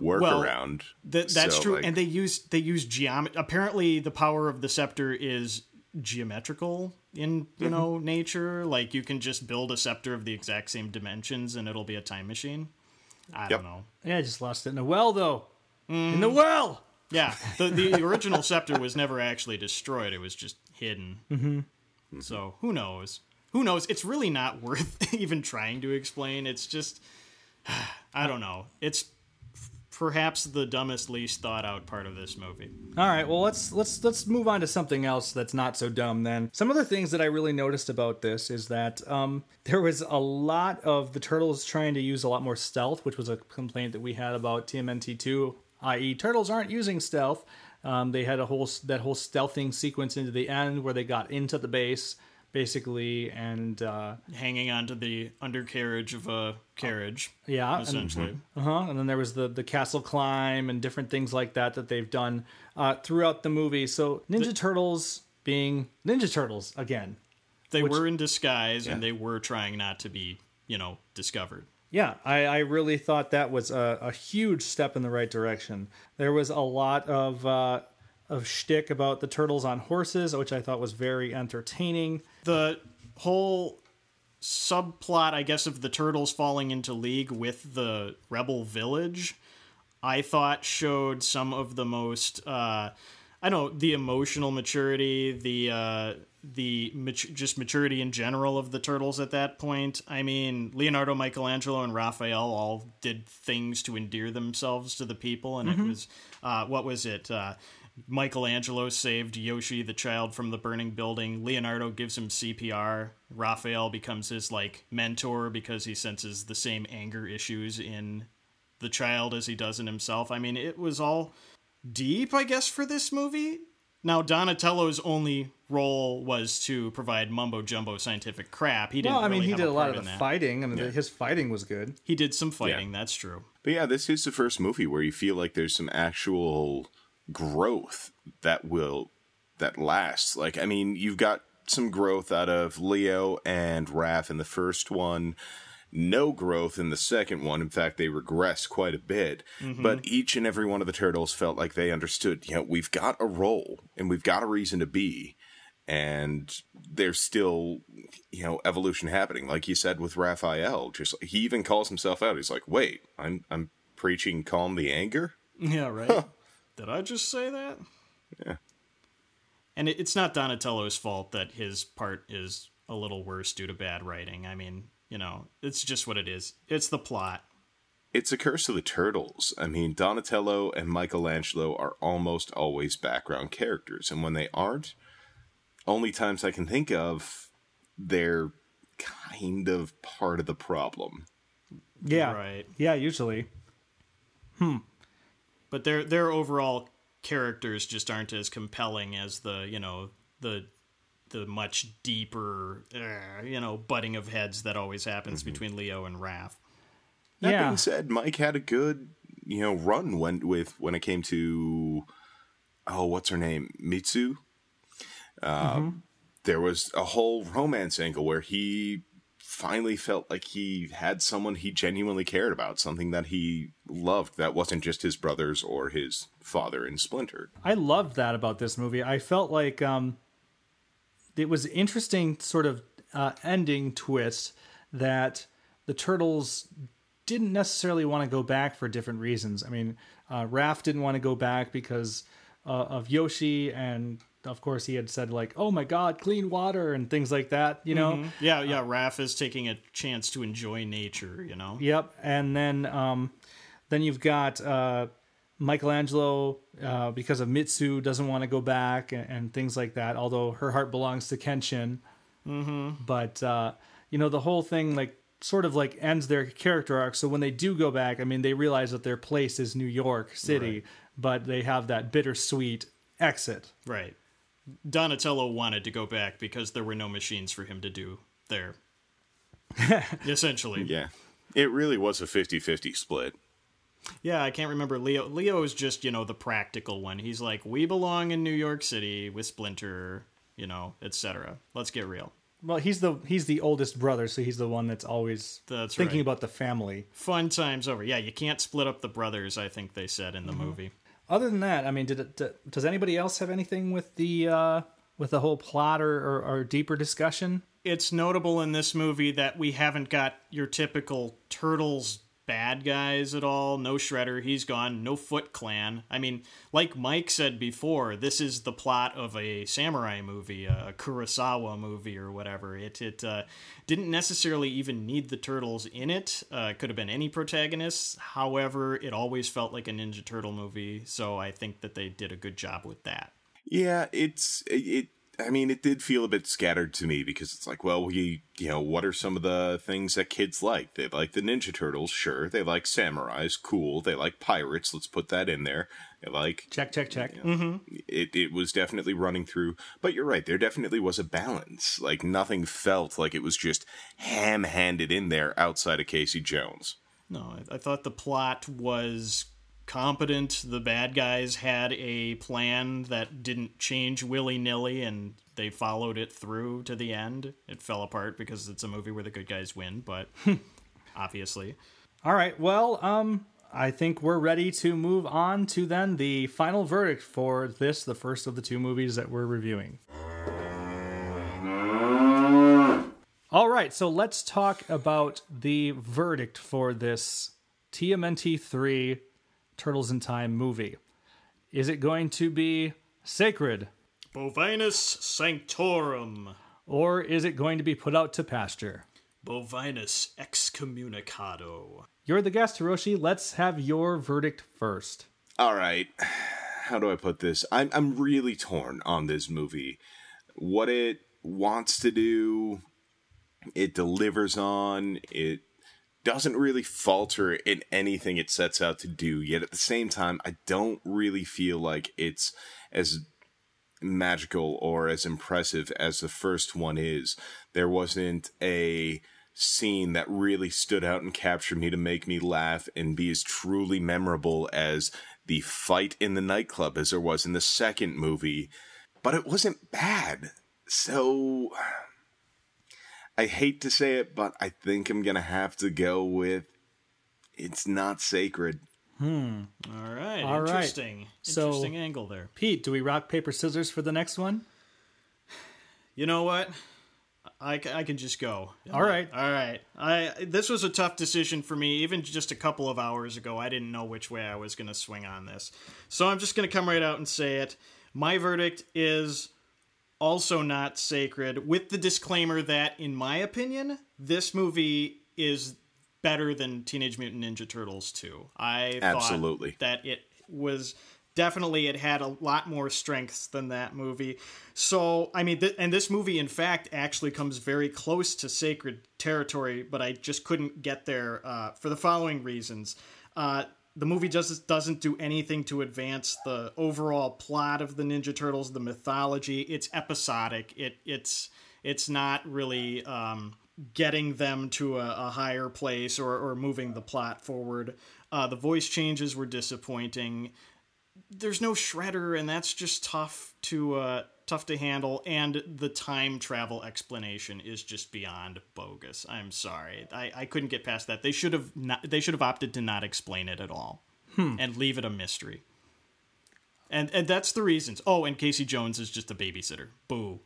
Speaker 7: Workaround.
Speaker 3: Well, th- that's
Speaker 7: So,
Speaker 3: true.
Speaker 7: like-
Speaker 3: and they use they use geometry. Apparently, the power of the scepter is geometrical in you mm-hmm. know nature. Like you can just build a scepter of the exact same dimensions, and it'll be a time machine. I
Speaker 7: Yep.
Speaker 3: don't know.
Speaker 2: Yeah, I just lost it in a well though. In the mm. well.
Speaker 3: Yeah, the the [laughs] original scepter was never actually destroyed. It was just hidden. Mm-hmm. mm-hmm. So who knows? Who knows? It's really not worth [laughs] even trying to explain. It's just [sighs] I don't know. It's perhaps the dumbest, least thought out part of this movie.
Speaker 2: All right, well let's let's let's move on to something else that's not so dumb then. Some other things that I really noticed about this is that um, there was a lot of the turtles trying to use a lot more stealth, which was a complaint that we had about TMNT two, i.e., turtles aren't using stealth. Um, they had a whole that whole stealthing sequence into the end where they got into the base basically, and uh,
Speaker 3: hanging onto the undercarriage of a carriage.
Speaker 2: yeah, and-
Speaker 3: essentially.
Speaker 2: Uh-huh. And then there was the the castle climb and different things like that that they've done uh, throughout the movie. So Ninja Turtles being Ninja Turtles again.
Speaker 3: They were in disguise and they were trying not to be, you know, discovered.
Speaker 2: Yeah, I, I really thought that was a, a huge step in the right direction. There was a lot of uh, of shtick about the turtles on horses, which I thought was very entertaining.
Speaker 3: The whole subplot, I guess, of the turtles falling into league with the rebel village, I thought showed some of the most, uh, I don't know, the emotional maturity, the uh, the mat- just maturity in general of the turtles at that point. I mean, Leonardo, Michelangelo, and Raphael all did things to endear themselves to the people, and it was uh, what was it? Michelangelo saved Yoshi the child from the burning building. Leonardo gives him CPR. Raphael becomes his like mentor because he senses the same anger issues in the child as he does in himself. I mean, it was all deep, I guess, for this movie. Now, Donatello's only role was to provide mumbo jumbo scientific crap. He didn't.
Speaker 2: Well, I mean,
Speaker 3: really
Speaker 2: he did a lot of the
Speaker 3: that.
Speaker 2: fighting, and his fighting was good.
Speaker 3: He did some fighting. That's true.
Speaker 7: But yeah, this is the first movie where you feel like there's some actual growth that will that lasts. Like I mean, you've got some growth out of Leo and Raph in the first one. No growth in the second one. In fact, they regress quite a bit. Mm-hmm. But each and every one of the turtles felt like they understood, you know, we've got a role and we've got a reason to be. And there's still, you know, evolution happening. Like you said with Raphael, just he even calls himself out. He's like, wait, I'm I'm preaching calm the anger?
Speaker 3: Yeah, right. Did I just say that?
Speaker 7: Yeah.
Speaker 3: And it, it's not Donatello's fault that his part is a little worse due to bad writing. I mean, you know, it's just what it is. It's the plot.
Speaker 7: It's a curse of the turtles. I mean, Donatello and Michelangelo are almost always background characters, and when they aren't, only times I can think of, they're kind of part of the problem.
Speaker 2: Yeah,
Speaker 3: Right.
Speaker 2: Yeah, usually. Hmm.
Speaker 3: But their their overall characters just aren't as compelling as the, you know, the the much deeper, uh, you know, butting of heads that always happens between Leo and Raph.
Speaker 7: That
Speaker 2: yeah,
Speaker 7: being said, Mike had a good, you know, run when with when it came to oh, what's her name, Mitsu. Uh, There was a whole romance angle where he finally felt like he had someone he genuinely cared about, something that he loved that wasn't just his brothers or his father in Splinter.
Speaker 2: I loved that about this movie. I felt like um, it was interesting, sort of uh, ending twist that the turtles didn't necessarily want to go back for different reasons. I mean, uh, Raph didn't want to go back because uh, of Yoshi, and of course, he had said like, "Oh my God, clean water" and things like that. You know.
Speaker 3: Yeah, yeah. Raph is taking a chance to enjoy nature. You know.
Speaker 2: Yep. And then um, then you've got uh, Michelangelo uh, because of Mitsu doesn't want to go back and, and things like that. Although her heart belongs to Kenshin. Mm-hmm. But uh, you know the whole thing like sort of like ends their character arc. So when they do go back, I mean they realize that their place is New York City, but they have that bittersweet exit.
Speaker 3: Right. Donatello wanted to go back because there were no machines for him to do there. [laughs] Essentially.
Speaker 7: Yeah. It really was a 50 50 split.
Speaker 3: Yeah, I can't remember Leo. Leo is just, you know, the practical one. He's like, we belong in New York City with Splinter, you know, etc. Let's get real.
Speaker 2: Well, he's the he's the oldest brother, so he's the one that's always
Speaker 3: That's
Speaker 2: thinking
Speaker 3: right.
Speaker 2: about the family.
Speaker 3: Fun times over. Yeah, you can't split up the brothers, I think they said in the mm-hmm. movie.
Speaker 2: Other than that, I mean, did it, does anybody else have anything with the uh, with the whole plot or, or, or deeper discussion?
Speaker 3: It's notable in this movie that we haven't got your typical Turtles bad guys at all. No Shredder, he's gone. No Foot Clan. I mean, like Mike said before, this is the plot of a samurai movie, a Kurosawa movie, or whatever. It it uh, didn't necessarily even need the turtles in it. Uh, it could have been any protagonists. However, it always felt like a Ninja Turtle movie, so I think that they did a good job with that.
Speaker 7: Yeah, it's it. I mean, it did feel a bit scattered to me because it's like, well, we, you know, what are some of the things that kids like? They like the Ninja Turtles, sure. They like samurais, cool. They like pirates, let's put that in there. They like
Speaker 2: Check, check, check.
Speaker 7: it. It was definitely running through, but you're right. There definitely was a balance. Like nothing felt like it was just ham-handed in there outside of Casey Jones.
Speaker 3: No, I, I thought the plot was competent. The bad guys had a plan that didn't change willy nilly, and they followed it through to the end. It fell apart because it's a movie where the good guys win, but [laughs] obviously.
Speaker 2: All right. Well, um, I think we're ready to move on to then the final verdict for this, the first of the two movies that we're reviewing. All right, so let's talk about the verdict for this TMNT 3 Turtles in Time movie. Is it going to be sacred
Speaker 3: Bovinus Sanctorum.
Speaker 2: or is it going to be put out to pasture?
Speaker 3: Bovinus Excommunicado.
Speaker 2: You're the guest, Hiroshi. Let's have your verdict first.
Speaker 7: All right. How do I put this? I'm I'm really torn on this movie. What it wants to do, it delivers on. It doesn't really falter in anything it sets out to do. Yet at the same time, I don't really feel like it's as magical or as impressive as the first one is. There wasn't a scene that really stood out and captured me to make me laugh and be as truly memorable as the fight in the nightclub as there was in the second movie. But it wasn't bad. So I hate to say it, but I think I'm going to have to go with it's not sacred. Hmm.
Speaker 3: All right,
Speaker 2: All right.
Speaker 3: interesting.
Speaker 2: So-
Speaker 3: Interesting angle there.
Speaker 2: Pete, do we rock, paper, scissors for the next one? [sighs]
Speaker 3: You know what? I, I can just go.
Speaker 2: All right.
Speaker 3: All right. I this was a tough decision for me. Even just a couple of hours ago, I didn't know which way I was going to swing on this. So I'm just going to come right out and say it. My verdict is also not sacred, with the disclaimer that, in my opinion, this movie is better than Teenage Mutant Ninja Turtles 2. I
Speaker 7: Absolutely.
Speaker 3: thought that it was definitely it had a lot more strengths than that movie. So, I mean, th- and this movie, in fact, actually comes very close to sacred territory, but I just couldn't get there uh, for the following reasons. Uh, the movie just doesn't do anything to advance the overall plot of the Ninja Turtles, the mythology. It's episodic. It it's it's not really um, getting them to a, a higher place or, or moving the plot forward. Uh, the voice changes were disappointing there's no shredder and that's just tough to uh tough to handle and the time travel explanation is just beyond bogus. I'm sorry. I i couldn't get past that. They should have not they should have opted to not explain it at all and leave it a mystery. And and that's the reasons. Oh and casey jones is just a babysitter. Boo.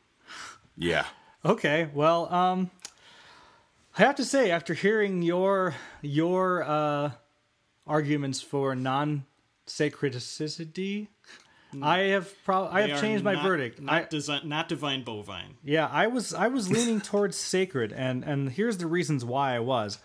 Speaker 7: Yeah.
Speaker 2: Okay, well, um, I have to say, after hearing your your uh, arguments for non sacredicity, I have pro- I have changed my
Speaker 3: not-
Speaker 2: verdict.
Speaker 3: Not,
Speaker 2: I,
Speaker 3: desi- not divine bovine.
Speaker 2: Yeah, I was I was leaning towards sacred, and and here's the reasons why I was.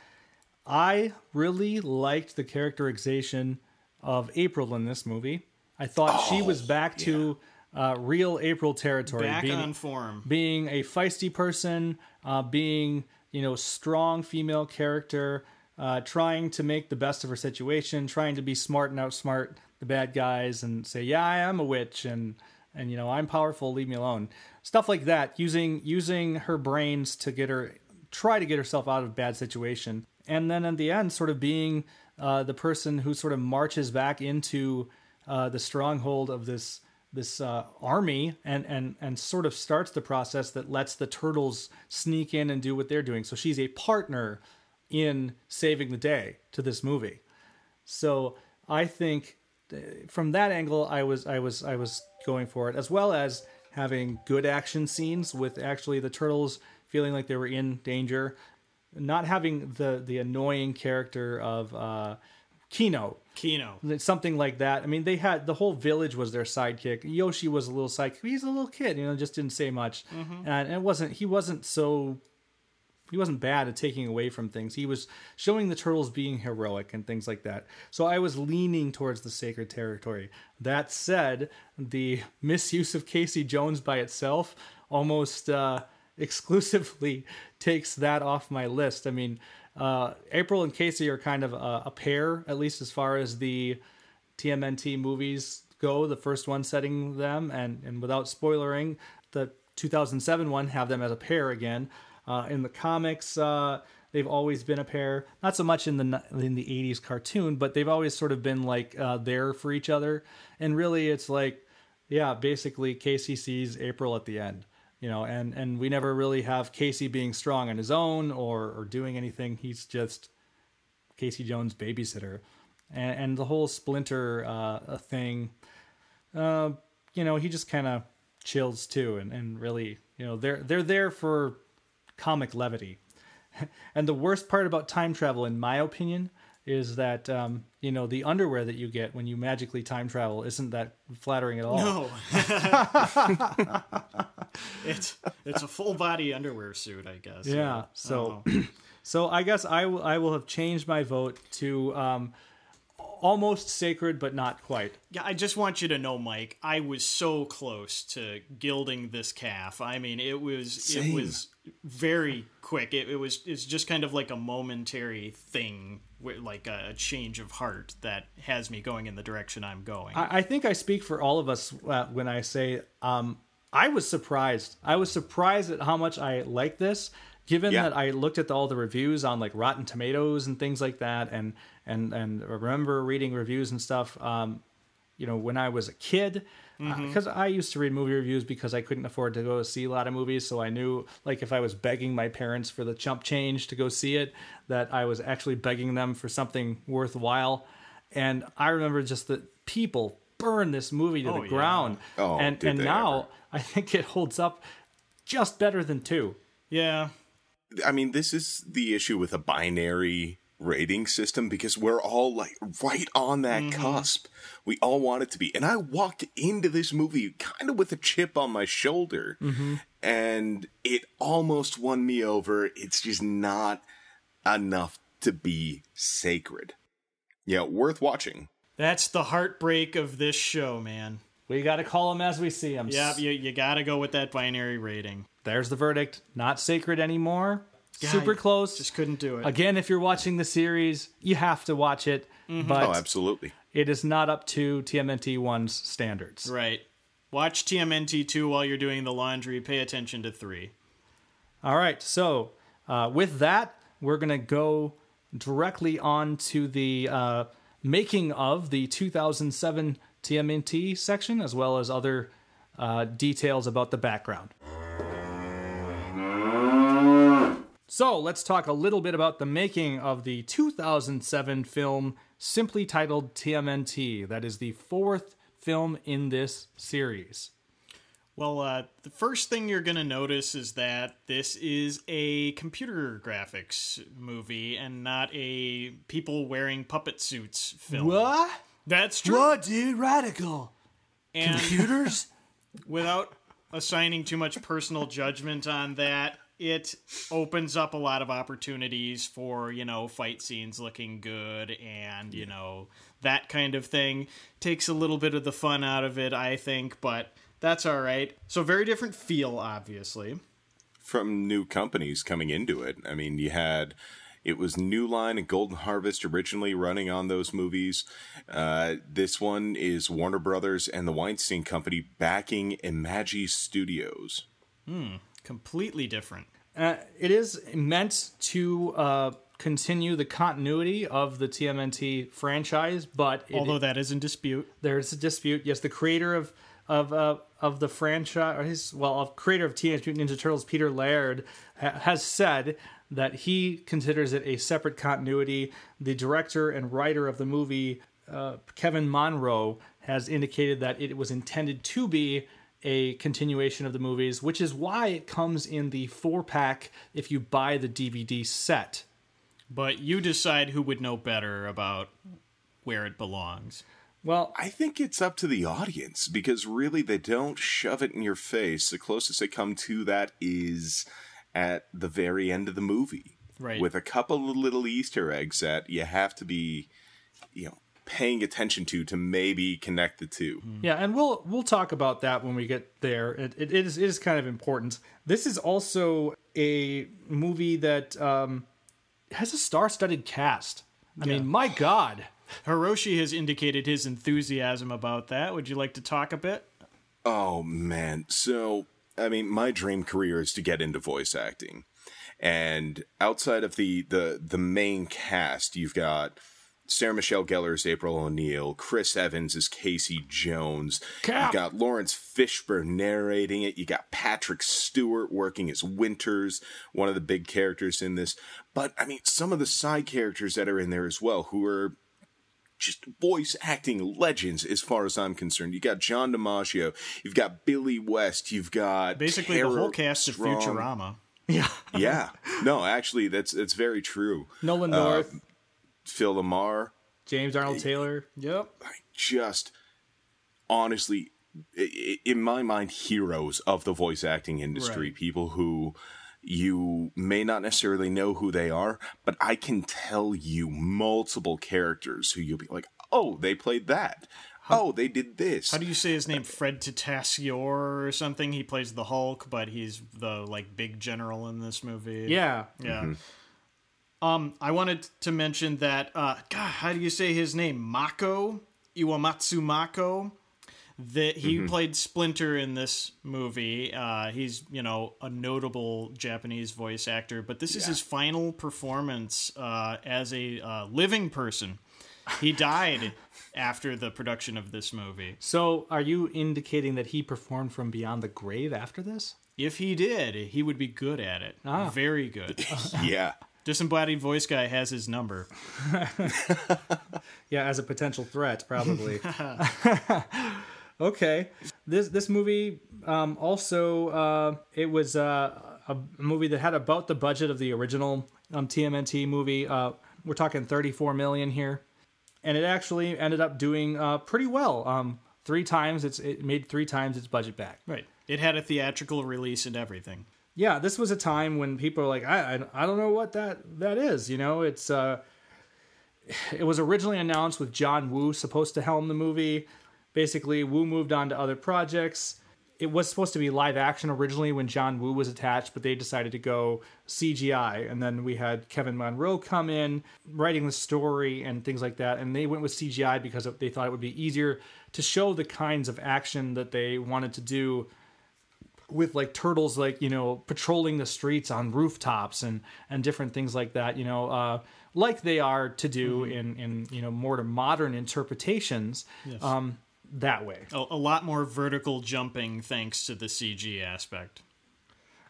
Speaker 2: I really liked the characterization of April in this movie. I thought she was back to uh, real April territory,
Speaker 3: Back
Speaker 2: being,
Speaker 3: on form.
Speaker 2: being a feisty person, uh, being you know strong female character, uh, trying to make the best of her situation, trying to be smart and outsmart the bad guys, and say, "Yeah, I am a witch," and and you know I'm powerful, leave me alone. Stuff like that, using using her brains to get her try to get herself out of bad situation, and then at the end, sort of being uh, the person who sort of marches back into uh, the stronghold of this this uh, army and and and sort of starts the process that lets the turtles sneak in and do what they're doing. So she's a partner in saving the day to this movie. So I think from that angle, I was I was I was going for it, as well as having good action scenes with actually the turtles feeling like they were in danger, not having the the annoying character of uh, Kino
Speaker 3: Kino.
Speaker 2: something like that. I mean, they had the whole village was their sidekick. Yoshi was a little sidekick. He's a little kid, you know, just didn't say much, and it wasn't. He wasn't so. He wasn't bad at taking away from things. He was showing the turtles being heroic and things like that. So I was leaning towards the sacred territory. That said, the [laughs] misuse of Casey Jones by itself almost uh, [laughs] exclusively takes that off my list. I mean, uh, April and Casey are kind of a, a pair, at least as far as the TMNT movies go. The first one setting them, and and without spoilering, the 2007 one have them as a pair again. Uh, in the comics, uh, they've always been a pair. Not so much in the in the 80s cartoon, but they've always sort of been like uh, there for each other. And really, it's like, yeah, basically Casey sees April at the end you know and and we never really have casey being strong on his own or or doing anything he's just casey jones babysitter and, and the whole splinter uh thing uh you know he just kind of chills too and and really you know they're they're there for comic levity [laughs] and the worst part about time travel in my opinion is that um, you know the underwear that you get when you magically time travel isn't that flattering at all
Speaker 3: No. [laughs] [laughs] it's it's a full body underwear suit, I guess.
Speaker 2: Yeah. So, [clears throat] so I guess I will I will have changed my vote to um, almost sacred, but not quite.
Speaker 3: Yeah, I just want you to know, Mike, I was so close to gilding this calf. I mean, it was it was very quick. It, it was it's just kind of like a momentary thing, like a, a change of heart that has me going in the direction I'm going.
Speaker 2: I, I think I speak for all of us uh, when I say um, I was surprised. I was surprised at how much I like this, given
Speaker 7: Yeah.
Speaker 2: that I looked at all the reviews on like Rotten Tomatoes and things like that, and and and remember reading reviews and stuff. Um, you know, when I was a kid, because I used to read movie reviews because I couldn't afford to go see a lot of movies, so I knew like if I was begging my parents for the chump change to go see it, that I was actually begging them for something worthwhile. And I remember just that people burn this movie to
Speaker 3: Oh,
Speaker 2: the
Speaker 3: yeah.
Speaker 2: ground,
Speaker 7: Oh,
Speaker 2: and and now
Speaker 7: ever.
Speaker 2: I think it holds up just better than two.
Speaker 3: yeah,
Speaker 7: I mean, this is the issue with a binary rating system because we're all like right on that mm-hmm. cusp. We all want it to be. And I walked into this movie kind of with a chip on my shoulder, mm-hmm. and it almost won me over. It's just not enough to be sacred. Yeah, worth watching.
Speaker 3: that's the heartbreak of this show, man.
Speaker 2: We got to call them as we see them.
Speaker 3: Yep, you you got to go with that binary rating.
Speaker 2: There's the verdict. Not sacred anymore. Super close.
Speaker 3: Just couldn't do it.
Speaker 2: Again, if you're watching the series, you have to watch it, but
Speaker 7: Oh, absolutely.
Speaker 2: it is not up to TMNT 1's standards.
Speaker 3: Right. Watch TMNT two while you're doing the laundry. Pay attention to three.
Speaker 2: All right, so uh, with that, we're going to go directly on to the uh, making of the 2007 TMNT section, as well as other uh, details about the background. So let's talk a little bit about the making of the 2007 film simply titled TMNT. That is the fourth film in this series.
Speaker 3: Well, uh, the first thing you're going to notice is that this is a computer graphics movie and not a people wearing puppet suits film.
Speaker 1: What?
Speaker 3: That's true.
Speaker 1: What, dude? Radical.
Speaker 3: And
Speaker 1: Computers? [laughs]
Speaker 3: without assigning too much personal judgment on that, it opens up a lot of opportunities for, you know, fight scenes looking good and, you know, that kind of thing. Takes a little bit of the fun out of it, I think, but that's all right. So, very different feel, obviously.
Speaker 7: from new companies coming into it. I mean, you had it was New Line and Golden Harvest originally running on those movies. Uh, this one is Warner Brothers and the Weinstein Company backing Imagi Studios.
Speaker 3: Hmm, completely different.
Speaker 2: Uh, it is meant to uh, continue the continuity of the TMNT franchise, but it,
Speaker 3: Although that is in dispute.
Speaker 2: there's a dispute. Yes, the creator of of uh, of the franchise, or his well, of creator of Teenage Mutant Ninja Turtles, Peter Laird, ha- has said that he considers it a separate continuity. The director and writer of the movie, uh, Kevin Munroe, has indicated that it was intended to be a continuation of the movies, which is why it comes in the four pack if you buy the DVD set.
Speaker 3: But you decide who would know better about where it belongs.
Speaker 2: Well,
Speaker 7: I think it's up to the audience because really they don't shove it in your face. The closest they come to that is at the very end of the movie.
Speaker 3: Right.
Speaker 7: With a couple of little Easter eggs that you have to be, you know, paying attention to to maybe connect the two.
Speaker 2: Yeah, and we'll we'll talk about that when we get there. It, it, it is it is kind of important. This is also a movie that um, has a star-studded cast. I mean, my God,
Speaker 3: Hiroshi has indicated his enthusiasm about that. Would you like to talk a bit?
Speaker 7: Oh man. So, I mean, my dream career is to get into voice acting. And outside of the the the main cast, you've got Sarah Michelle Gellar as April O'Neil, Chris Evans as Casey Jones.
Speaker 2: Cap.
Speaker 7: You've got Laurence Fishburne narrating it. You got Patrick Stewart working as Winters, one of the big characters in this. But I mean, some of the side characters that are in there as well, who are just voice acting legends as far as I'm concerned. You got John DiMaggio, you've got Billy West, you've got
Speaker 3: Basically, the whole cast of
Speaker 7: Strong.
Speaker 3: Futurama. [laughs]
Speaker 7: Yeah, yeah. [laughs] no, actually, that's that's very true.
Speaker 2: Nolan uh, North,
Speaker 7: Phil LaMarr,
Speaker 2: James Arnold Taylor.
Speaker 3: Yep.
Speaker 7: just honestly, i- i- in my mind, heroes of the voice acting industry.
Speaker 3: Right.
Speaker 7: People who you may not necessarily know who they are, but I can tell you multiple characters who you'll be like, oh, they played that. oh, they did this.
Speaker 3: How do you say his name? Fred Tatasciore or something? He plays the Hulk, but he's the like big general in this movie.
Speaker 2: Yeah,
Speaker 3: Yeah. Um, I wanted to mention that. Uh, God, how do you say his name? Mako Iwamatsu Mako. That he played Splinter in this movie. Uh, he's you know a notable Japanese voice actor, but this is his final performance uh, as a uh, living person. He died [laughs] after the production of this movie.
Speaker 2: So, are you indicating that he performed from beyond the grave after this?
Speaker 3: If he did, he would be good at it.
Speaker 2: Ah.
Speaker 3: Very good. [laughs]
Speaker 7: yeah.
Speaker 3: Disembodied voice guy has his number. [laughs]
Speaker 2: Yeah, as a potential threat, probably. Okay, this this movie um, also uh, it was uh, a movie that had about the budget of the original um, TMNT movie. Uh, we're talking 34 million here, and it actually ended up doing uh, pretty well. Um, three times it's it made three times its budget back.
Speaker 3: Right. It had a theatrical release and everything.
Speaker 2: yeah, this was a time when people are like, I, I, I don't know what that that is. You know, it's uh, it was originally announced with John Woo supposed to helm the movie. Basically, Woo moved on to other projects. It was supposed to be live action originally when John Woo was attached, but they decided to go CGI. And then we had Kevin Munroe come in, writing the story and things like that. And they went with CGI because they thought it would be easier to show the kinds of action that they wanted to do with like turtles like you know patrolling the streets on rooftops and and different things like that you know uh like they are to do in in you know more to modern interpretations um that way
Speaker 3: A, a lot more vertical jumping thanks to the CG aspect.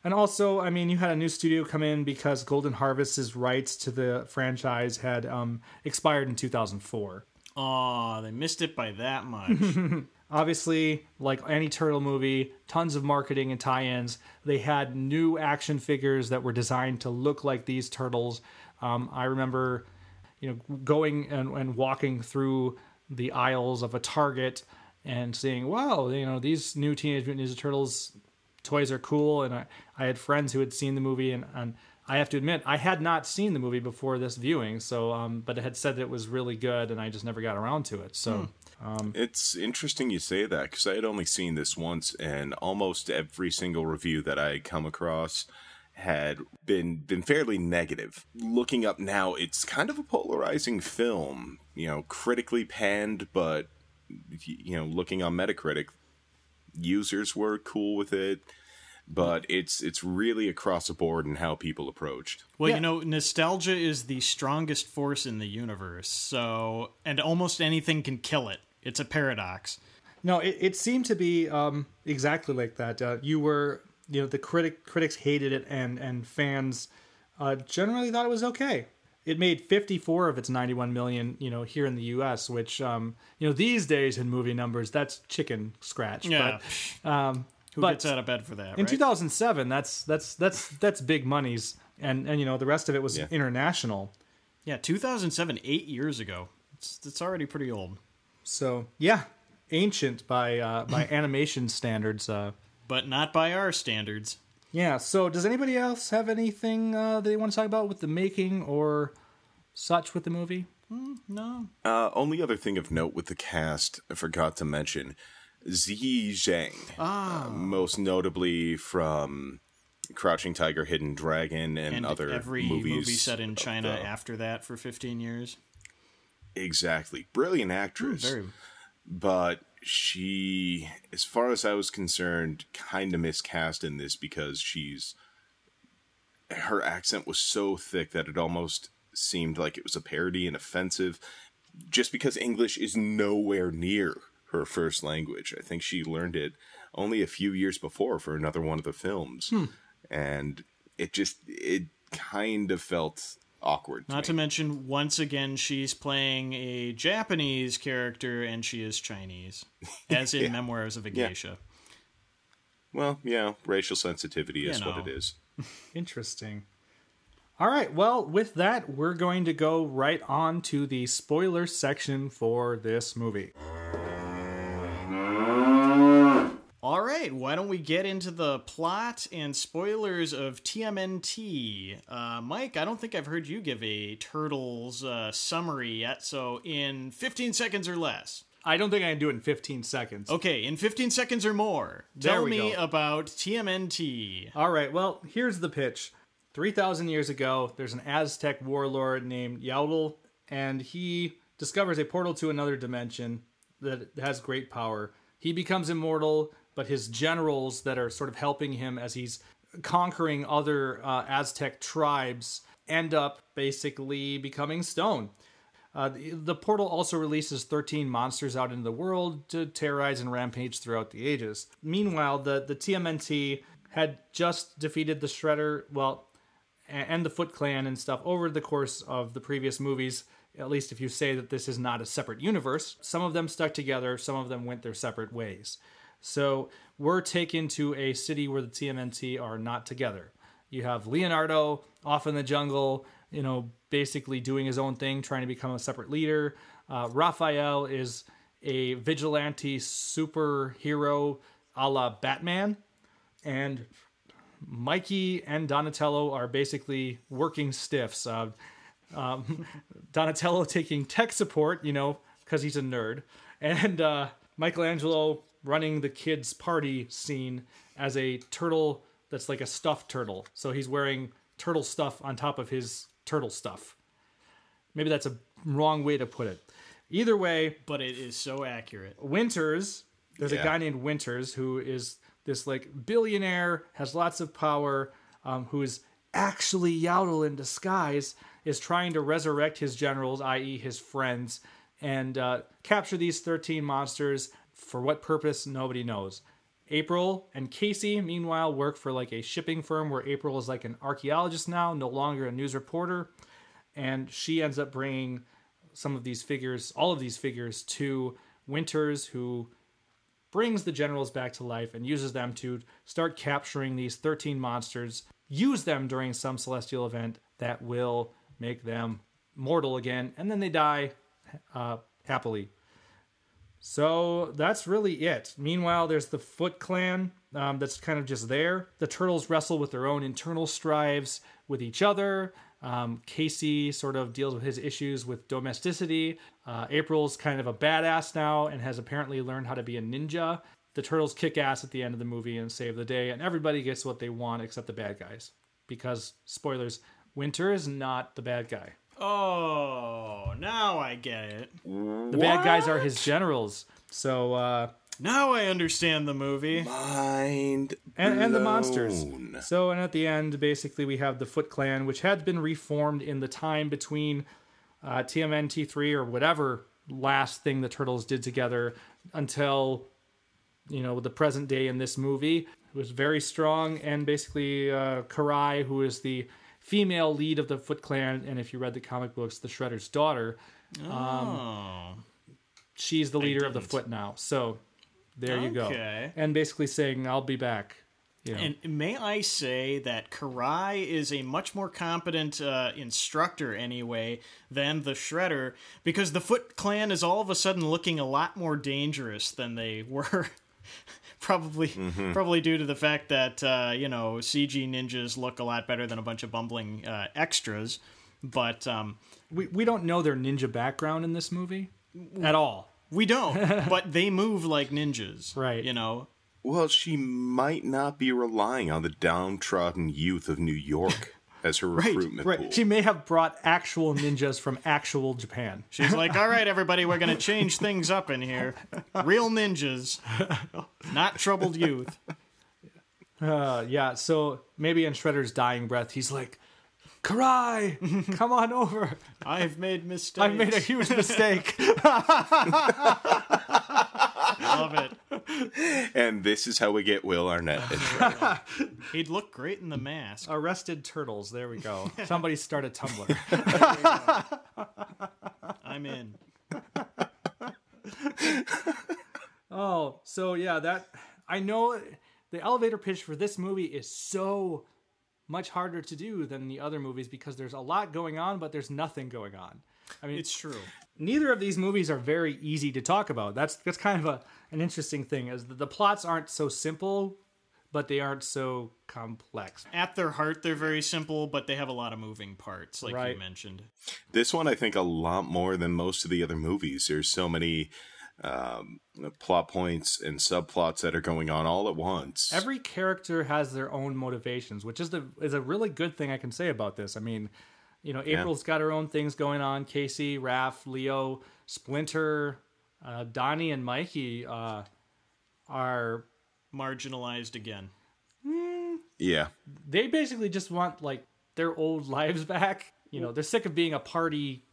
Speaker 2: and also i mean you had a new studio come in because golden harvest's rights to the franchise had um expired in 2004
Speaker 3: Aw, they missed it by that much. [laughs]
Speaker 2: obviously like any turtle movie tons of marketing and tie-ins they had new action figures that were designed to look like these turtles um, i remember you know going and, and walking through the aisles of a target and seeing, wow, you know, these new Teenage Mutant Ninja Turtles toys are cool. And I, I had friends who had seen the movie, and, and I have to admit, I had not seen the movie before this viewing. So, um, but it had said that it was really good, and I just never got around to it. So,
Speaker 7: It's interesting you say that because I had only seen this once, and almost every single review that I had come across had been been fairly negative. Looking up now, it's kind of a polarizing film. You know, critically panned, but you know, looking on Metacritic, users were cool with it. But it's it's really across the board in how people approached.
Speaker 3: Well,
Speaker 2: Yeah.
Speaker 3: you know, nostalgia is the strongest force in the universe. So, and almost anything can kill it. It's a paradox.
Speaker 2: No, it, it seemed to be um, exactly like that. Uh, you were, you know, the critic critics hated it, and and fans uh, generally thought it was okay. It made 54 of its 91 million, you know, here in the U.S., which, um, you know, these days in movie numbers, that's chicken scratch.
Speaker 3: Yeah.
Speaker 2: But, um,
Speaker 3: Who
Speaker 2: but
Speaker 3: gets out of bed for that?
Speaker 2: in
Speaker 3: right?
Speaker 2: 2007, that's that's that's that's big monies, and and you know the rest of it was
Speaker 7: Yeah.
Speaker 2: international.
Speaker 3: yeah, 2007, eight years ago. It's, it's already pretty old.
Speaker 2: So yeah, ancient by uh, by [laughs] animation standards. Uh,
Speaker 3: But not by our standards.
Speaker 2: Yeah. So, does anybody else have anything uh, they want to talk about with the making or such with the movie?
Speaker 3: No.
Speaker 7: Uh, only other thing of note with the cast, I forgot to mention Ziyi Zhang. Ah. most notably from Crouching Tiger, Hidden Dragon, and,
Speaker 3: And
Speaker 7: other
Speaker 3: every
Speaker 7: movies.
Speaker 3: movie set in China
Speaker 7: the-
Speaker 3: after that for 15 years.
Speaker 7: Exactly. Brilliant actress.
Speaker 3: Very.
Speaker 7: but she, as far as I was concerned, kind of miscast in this because she's. Her accent was so thick that it almost seemed like it was a parody and offensive just because English is nowhere near her first language. I think she learned it only a few years before for another one of the films. Hmm. And it just, it kind of felt awkward. To
Speaker 3: Not
Speaker 7: me.
Speaker 3: to mention, once again, she's playing a Japanese character and she is Chinese, [laughs] as in Memoirs of a
Speaker 7: Yeah.
Speaker 3: Geisha.
Speaker 7: Well, yeah, racial sensitivity is
Speaker 3: You
Speaker 7: what it is. [laughs]
Speaker 2: Interesting. All right. Well, with that, we're going to go right on to the spoiler section for this movie.
Speaker 3: All right, why don't we get into the plot and spoilers of TMNT? Uh, Mike, I don't think I've heard you give a Turtles uh, summary yet, so in 15 seconds or less.
Speaker 2: I don't think I can do it in 15 seconds.
Speaker 3: Okay, in 15 seconds or more,
Speaker 2: There
Speaker 3: tell me
Speaker 2: go.
Speaker 3: about TMNT.
Speaker 2: All right. Well, here's the pitch. 3,000 years ago, there's an Aztec warlord named Yaotl, and he discovers a portal to another dimension that has great power. He becomes immortal, but his generals that are sort of helping him as he's conquering other uh, Aztec tribes end up basically becoming stone. Uh, the, the portal also releases 13 monsters out into the world to terrorize and rampage throughout the ages. Meanwhile, the, the TMNT had just defeated the Shredder, well, and the Foot Clan and stuff over the course of the previous movies. At least if you say that this is not a separate universe, some of them stuck together, some of them went their separate ways. So we're taken to a city where the TMNT are not together. You have Leonardo off in the jungle, you know, basically doing his own thing, trying to become a separate leader. Uh, Raphael is a vigilante superhero a la Batman. And Mikey and Donatello are basically working stiffs. Uh, um, [laughs] Donatello taking tech support, you know, because he's a nerd, and uh, Michelangelo running the kids' party scene as a turtle that's like a stuffed turtle. So he's wearing turtle stuff on top of his turtle stuff. Maybe that's a wrong way to put it. Either way,
Speaker 3: But it is so accurate.
Speaker 2: Winters, there's a guy named Winters who is this like billionaire, has lots of power, um, who is actually Yaotl in disguise, is trying to resurrect his generals, i.e., his friends, and uh, capture these 13 monsters. For what purpose, nobody knows. April and Casey, meanwhile, work for like a shipping firm where April is like an archaeologist now, no longer a news reporter. And she ends up bringing some of these figures, all of these figures, to Winters, who brings the generals back to life and uses them to start capturing these 13 monsters, use them during some celestial event that will make them mortal again, and then they die uh, happily. So that's really it. Meanwhile, there's the Foot Clan um, that's kind of just there. The Turtles wrestle with their own internal strives with each other. Um, Casey sort of deals with his issues with domesticity. Uh, April's kind of a badass now and has apparently learned how to be a ninja. The Turtles kick ass at the end of the movie and save the day, and everybody gets what they want except the bad guys. Because, spoilers, Winter is not the bad guy.
Speaker 3: Oh, now I get it.
Speaker 2: The bad guys are his generals. So, uh,
Speaker 3: Now I understand the movie.
Speaker 7: Mind
Speaker 2: and, and the monsters. So, and at the end, basically, we have the Foot Clan, which had been reformed in the time between uh, TMNT3 or whatever last thing the Turtles did together until, you know, the present day in this movie. It was very strong, and basically, uh, Karai, who is the female lead of the Foot Clan, and if you read the comic books, the Shredder's daughter,
Speaker 3: Oh.
Speaker 2: she's the leader of the. Foot now. So, there you go. And basically saying, I'll be back. You know.
Speaker 3: And may I say that Karai is a much more competent uh, instructor, anyway, than the Shredder, because the Foot Clan is all of a sudden looking a lot more dangerous than they [laughs] were. Probably, probably due to the fact that uh, you know CG ninjas look a lot better than a bunch of bumbling uh, extras. But um,
Speaker 2: we, we don't know their ninja background in this movie at all.
Speaker 3: we don't. [laughs] but they move like ninjas,
Speaker 2: Right.
Speaker 3: You know,
Speaker 7: Well, she might not be relying on the downtrodden youth of New York as her recruitment pool.
Speaker 2: She may have brought actual ninjas from actual Japan.
Speaker 3: She's like, all right, everybody, we're going to change things up in here. Real ninjas, not troubled youth.
Speaker 2: Uh, yeah, so maybe in Shredder's dying breath, he's like, Karai, come on over.
Speaker 3: I've made mistakes.
Speaker 2: I've made a huge mistake. [laughs]
Speaker 3: Love it. [laughs]
Speaker 7: And this is how we get Will Arnett. and [laughs]
Speaker 3: He'd look great in the mask.
Speaker 2: Arrested turtles. There we go. [laughs] Somebody start a Tumblr.
Speaker 3: I'm in.
Speaker 2: Oh, so yeah, that I know the elevator pitch for this movie is so much harder to do than the other movies because there's a lot going on, but there's nothing going on. I mean,
Speaker 3: It's true.
Speaker 2: neither of these movies are very easy to talk about. That's that's kind of a an interesting thing, is the, the plots aren't so simple, but they aren't so complex.
Speaker 3: At their heart, they're very simple, but they have a lot of moving parts, like
Speaker 2: Right.
Speaker 3: you mentioned.
Speaker 7: this one, I think, a lot more than most of the other movies. There's so many um, plot points and subplots that are going on all at once.
Speaker 2: Every character has their own motivations, which is the is a really good thing I can say about this. I mean, you know, April's got her own things going on. Casey, Raph, Leo, Splinter, uh, Donnie, and Mikey uh, are
Speaker 3: Marginalized again.
Speaker 7: yeah.
Speaker 2: they basically just want like their old [laughs] lives back. You know, they're sick of being a party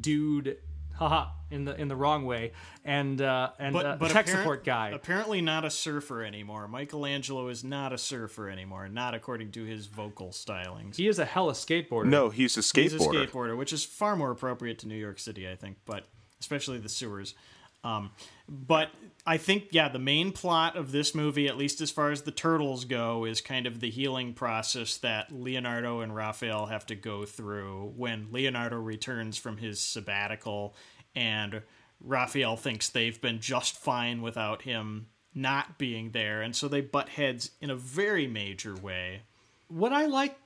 Speaker 2: dude, haha, in the in the wrong way, and uh, and
Speaker 3: But,
Speaker 2: uh,
Speaker 3: but
Speaker 2: tech
Speaker 3: apparent-
Speaker 2: support guy.
Speaker 3: Apparently not a surfer anymore. Michelangelo is not a surfer anymore, not according to his vocal stylings.
Speaker 2: He is a hella skateboarder.
Speaker 7: No, he's a skateboarder.
Speaker 3: He's a skateboarder, which is far more appropriate to New York City, I think, but especially the sewers. Um, but I think, yeah, the main plot of this movie, at least as far as the turtles go, is kind of the healing process that Leonardo and Raphael have to go through when Leonardo returns from his sabbatical and Raphael thinks they've been just fine without him not being there. And so they butt heads in a very major way.
Speaker 2: what I like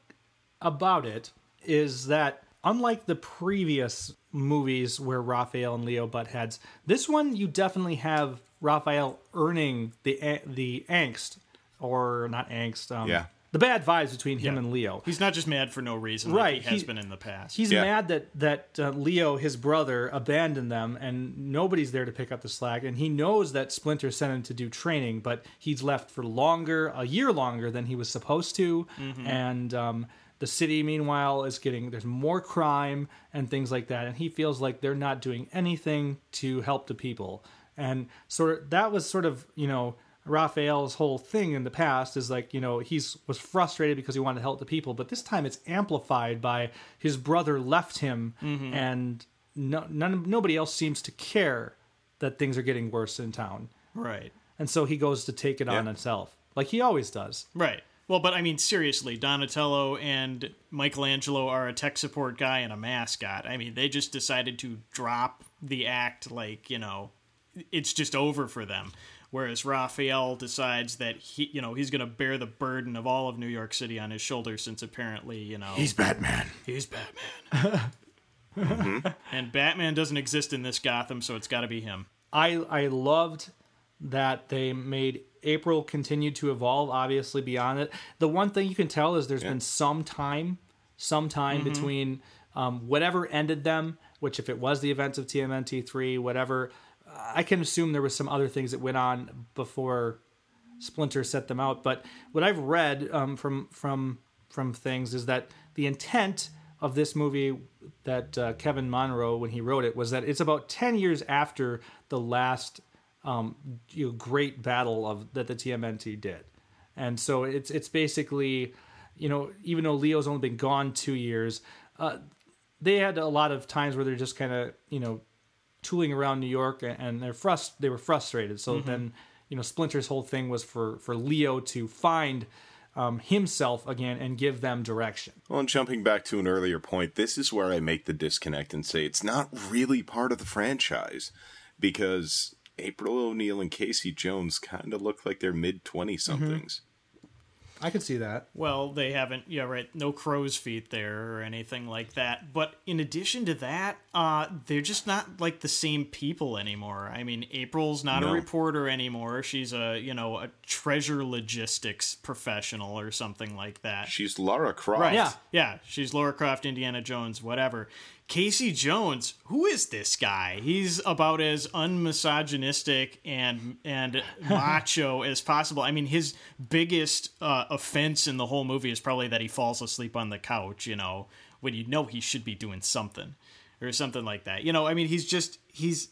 Speaker 2: about it is that unlike the previous movies where Raphael and Leo butt heads, this one you definitely have Raphael earning the the angst or not angst, um,
Speaker 7: Yeah.
Speaker 2: the bad vibes between him and Leo.
Speaker 3: He's not just mad for no reason,
Speaker 2: Right,
Speaker 3: like he has
Speaker 2: he-
Speaker 3: been in the past.
Speaker 2: He's
Speaker 7: Yeah.
Speaker 2: mad that that uh, Leo, his brother, abandoned them, and nobody's there to pick up the slack. And he knows that Splinter sent him to do training, but he's left for longer, a year longer than he was supposed to. And um, the city, meanwhile, is getting there's more crime and things like that, and he feels like they're not doing anything to help the people. And sort of that was sort of you know. Raphael's whole thing in the past is like you know he's was frustrated because he wanted to help the people, but this time it's amplified by his brother left him, mm-hmm. and no, none nobody else seems to care that things are getting worse in town,
Speaker 3: right.
Speaker 2: and so he goes to take it on himself, like he always does.
Speaker 3: Right. Well, but I mean, seriously, Donatello and Michelangelo are a tech support guy and a mascot. I mean, they just decided to drop the act, like, you know, it's just over for them. Whereas Raphael decides that he, you know, he's going to bear the burden of all of New York City on his shoulders, since apparently, you know,
Speaker 1: He's Batman.
Speaker 3: he's Batman. [laughs] And Batman doesn't exist in this Gotham, so it's got to be him.
Speaker 2: I I loved that they made April continue to evolve. Obviously, beyond it, the one thing you can tell is there's been some time, some time between um, whatever ended them. Which, if it was the events of TMNT three, whatever, I can assume there was some other things that went on before Splinter set them out. But what I've read um, from from from things is that the intent of this movie that uh, Kevin Munroe, when he wrote it, was that it's about ten years after the last um, you know, great battle of that the TMNT did, and so it's it's basically, you know, even though Leo's only been gone two years, uh, they had a lot of times where they're just kind of you know tooling around New York and- they're frust- they were frustrated. So then, you know, Splinter's whole thing was for for Leo to find um, himself again and give them direction.
Speaker 7: Well, and jumping back to an earlier point, this is where I make the disconnect and say it's not really part of the franchise because April O'Neil and Casey Jones kind of look like they're mid 20 somethings.
Speaker 2: I could see that.
Speaker 3: Well, they haven't, yeah, right. No crow's feet there or anything like that. But in addition to that, uh, they're just not like the same people anymore. I mean, April's not a reporter anymore. She's a, you know, a treasure logistics professional or something like that.
Speaker 7: She's Lara Croft.
Speaker 3: Right.
Speaker 2: Yeah.
Speaker 3: Yeah. She's Laura Croft, Indiana Jones, whatever. Casey Jones, who is this guy? He's about as unmisogynistic and and [laughs] macho as possible. I mean, his biggest uh, offense in the whole movie is probably that he falls asleep on the couch. You know, when you know he should be doing something or something like that. You know, I mean, he's just he's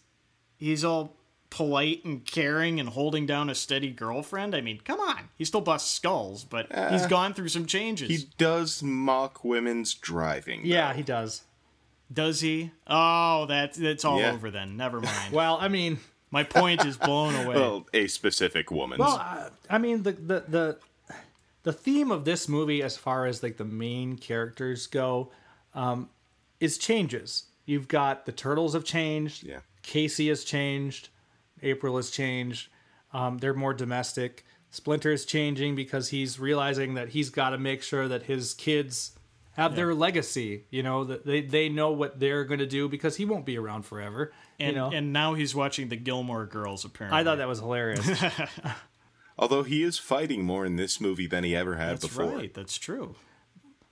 Speaker 3: he's all polite and caring and holding down a steady girlfriend. I mean, come on, he still busts skulls, but he's gone through some changes.
Speaker 7: He does mock women's driving.
Speaker 2: Yeah, he does.
Speaker 3: Does he? Oh, that's that's all
Speaker 7: Yeah.
Speaker 3: over then. Never mind.
Speaker 2: Well, I mean,
Speaker 3: My point is blown [laughs] away.
Speaker 7: Well, a specific woman.
Speaker 2: well, I, I mean the, the the the theme of this movie, as far as like the main characters go, um, is changes. You've got the turtles have changed.
Speaker 7: Yeah.
Speaker 2: Casey has changed. April has changed. Um, they're more domestic. Splinter is changing because he's realizing that he's got to make sure that his kids have their legacy. You know that they they know what they're going to do because he won't be around forever.
Speaker 3: and
Speaker 2: you know,
Speaker 3: and now he's watching the Gilmore Girls. Apparently,
Speaker 2: I thought that was hilarious. [laughs]
Speaker 7: Although he is fighting more in this movie than he ever had
Speaker 3: that's
Speaker 7: before.
Speaker 3: right. That's true.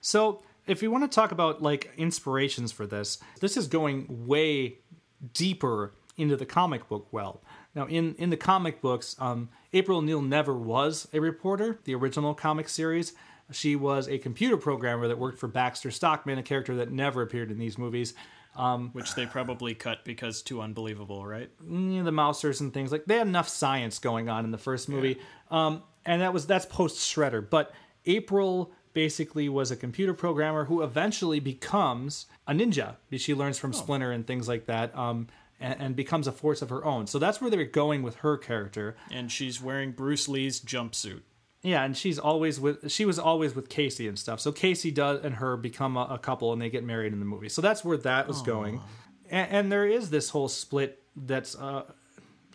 Speaker 2: So, if we want to talk about like inspirations for this, this is going way deeper into the comic book well. Now, in in the comic books, um, April O'Neil never was a reporter. The original comic series, she was a computer programmer that worked for Baxter Stockman, a character that never appeared in these movies.
Speaker 3: Which they probably cut because too unbelievable, right?
Speaker 2: know, the Mousers and things like they had enough science going on in the first movie, um, and that was that's post Shredder. But April basically was a computer programmer who eventually becomes a ninja. She learns from Splinter and things like that, um, and, and becomes a force of her own. So that's where they're going with her character.
Speaker 3: And she's wearing Bruce Lee's jumpsuit.
Speaker 2: Yeah, and she's always with she was always with Casey and stuff. So Casey does and her become a, a couple and they get married in the movie. So that's where that was going. And, and there is this whole split that's uh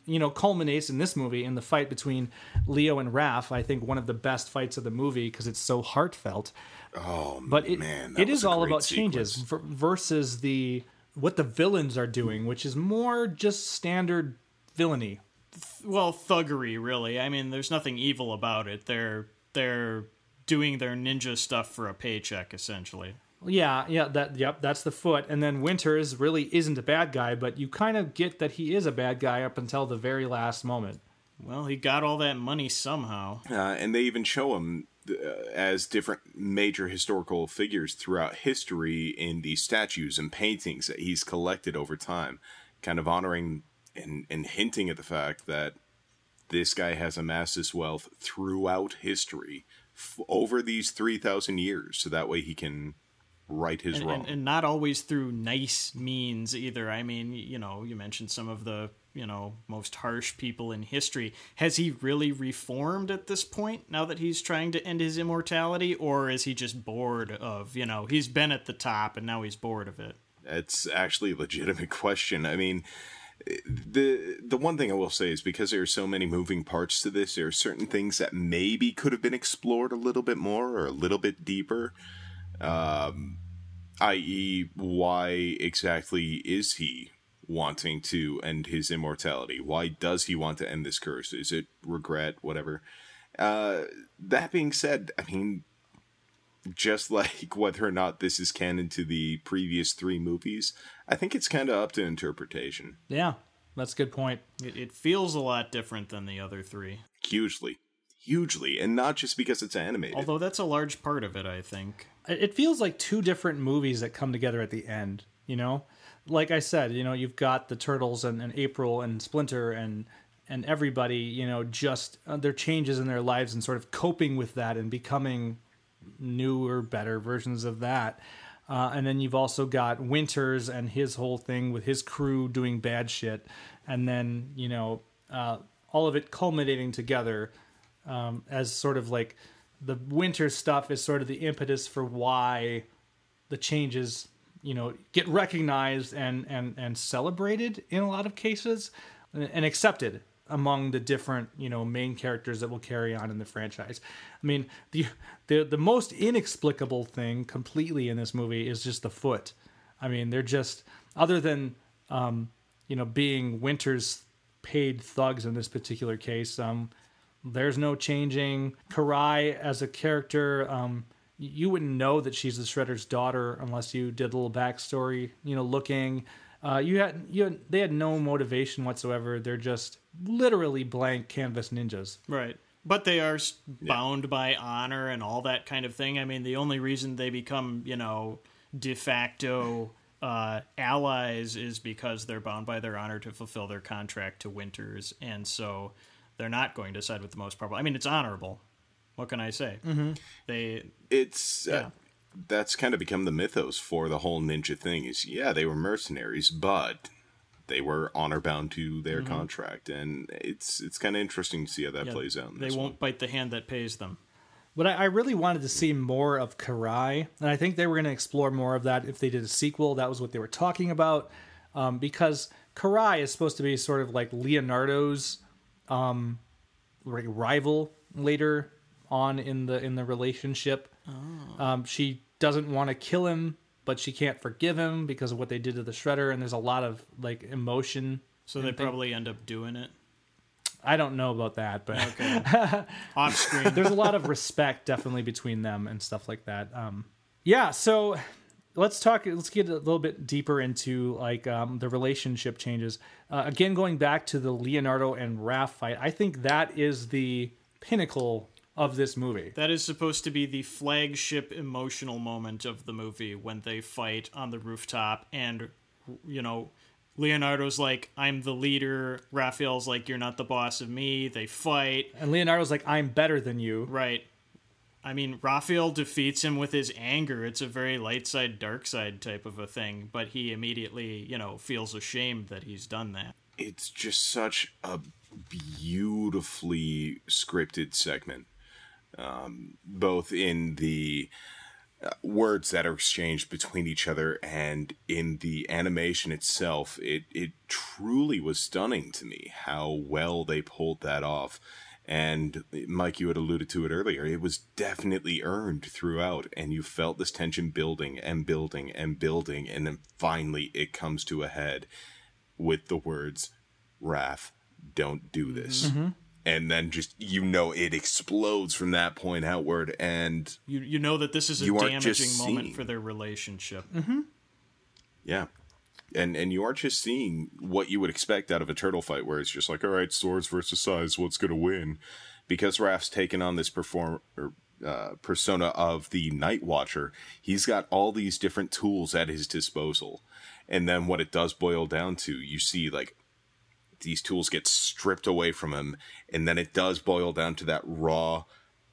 Speaker 2: you know culminates in this movie in the fight between Leo and Raph. I think one of the best fights of the movie because it's so heartfelt.
Speaker 7: Oh,
Speaker 2: But it,
Speaker 7: man.
Speaker 2: it is all about changes
Speaker 7: sequence.
Speaker 2: ver- versus the what the villains are doing, which is more just standard villainy.
Speaker 3: Well, thuggery, really. I mean, there's nothing evil about it. They're they're doing their ninja stuff for a paycheck, essentially.
Speaker 2: Yeah, yeah, that yep, that's the foot. And then Winters really isn't a bad guy, but you kind of get that he is a bad guy up until the very last moment.
Speaker 3: Well, he got all that money somehow.
Speaker 7: Uh, and they even show him uh, as different major historical figures throughout history in these statues and paintings that he's collected over time, kind of honoring and, and hinting at the fact that this guy has amassed his wealth throughout history f- over these 3,000 years, so that way he can right his
Speaker 3: and,
Speaker 7: wrong.
Speaker 3: and, and not always through nice means either. I mean, you know, you mentioned some of the you know most harsh people in history. Has he really reformed at this point? Now that he's trying to end his immortality, or is he just bored of you know he's been at the top and now he's bored of it?
Speaker 7: It's actually a legitimate [laughs] question. I mean, the the one thing I will say is because there are so many moving parts to this, there are certain things that maybe could have been explored a little bit more or a little bit deeper. Um, i.e., why exactly is he wanting to end his immortality? Why does he want to end this curse? Is it regret? Whatever. Uh, that being said, I mean, just like [laughs] whether or not this is canon to the previous three movies, I think it's kind of up to interpretation.
Speaker 2: Yeah, that's a good point.
Speaker 3: It, it feels a lot different than the other three.
Speaker 7: Hugely. Hugely. And not just because it's animated.
Speaker 3: Although that's a large part of it, I think.
Speaker 2: It feels like two different movies that come together at the end, you know? Like I said, you know, you've got the Turtles and, and April and Splinter and and everybody, you know, just uh, their changes in their lives and sort of coping with that and becoming newer, better versions of that. Uh, and then you've also got Winters and his whole thing with his crew doing bad shit, and then you know uh, all of it culminating together um, as sort of like the winter stuff is sort of the impetus for why the changes you know get recognized and and and celebrated in a lot of cases and accepted among the different you know main characters that will carry on in the franchise. I mean the the the most inexplicable thing completely in this movie is just the foot. I mean they're just other than um you know being winter's paid thugs in this particular case um there's no changing. Karai as a character um you wouldn't know that she's the shredder's daughter unless you did a little backstory you know looking uh, you had you had, they had no motivation whatsoever. They're just literally blank canvas ninjas.
Speaker 3: Right. But they are s bound by honor and all that kind of thing. I mean, the only reason they become, you know, de facto uh, allies is because they're bound by their honor to fulfill their contract to Winters, and so they're not going to side with the most powerful. I mean, it's honorable. What can I say? Mm-hmm. They
Speaker 7: it's uh,
Speaker 3: Yeah.
Speaker 7: That's kind of become the mythos for the whole ninja thing is yeah they were mercenaries but they were honor bound to their contract and it's it's kind of interesting to see how that
Speaker 3: Mm-hmm. yeah,
Speaker 7: plays out in
Speaker 3: they won't
Speaker 7: one.
Speaker 3: bite the hand that pays them.
Speaker 2: But I, I really wanted to see more of Karai, and I think they were going to explore more of that if they did a sequel. That was what they were talking about, um, because Karai is supposed to be sort of like Leonardo's um, rival later on in the in the relationship. Um, she doesn't want to kill him, but she can't forgive him because of what they did to the Shredder, and there's a lot of like emotion.
Speaker 3: So they probably end up doing it
Speaker 2: I don't know about that, but [laughs]
Speaker 3: off screen.
Speaker 2: there's a lot of respect definitely between them and stuff like that. Um, yeah, so let's talk. Let's get a little bit deeper into like um, the relationship changes. Uh, again, going back to the Leonardo and Raph fight, I think that is the pinnacle of this movie.
Speaker 3: That is supposed to be the flagship emotional moment of the movie when they fight on the rooftop and you know Leonardo's like I'm the leader, Raphael's like you're not the boss of me. They fight,
Speaker 2: And Leonardo's like, "I'm better than you."
Speaker 3: right? I mean, Raphael defeats him with his anger. It's a very light side, dark side type of a thing, but he immediately, you know, feels ashamed that he's done that.
Speaker 7: it's just such a beautifully scripted segment um, both in the uh, words that are exchanged between each other and in the animation itself it it truly was stunning to me how well they pulled that off and Mike, you had alluded to it earlier. It was definitely earned throughout, and you felt this tension building and building and building, and then finally it comes to a head with the words, "Raph, don't do this." And then just you know it explodes from that point outward, and
Speaker 3: You you know that this is a damaging moment
Speaker 7: seeing.
Speaker 3: for their relationship.
Speaker 7: Yeah. And and you aren't just seeing what you would expect out of a turtle fight where it's just like, all right, swords versus sais, what's gonna win? Because Raph's taken on this perform or uh, persona of the Night Watcher, he's got all these different tools at his disposal. And then what it does boil down to, you see like these tools get stripped away from him, and then it does boil down to that raw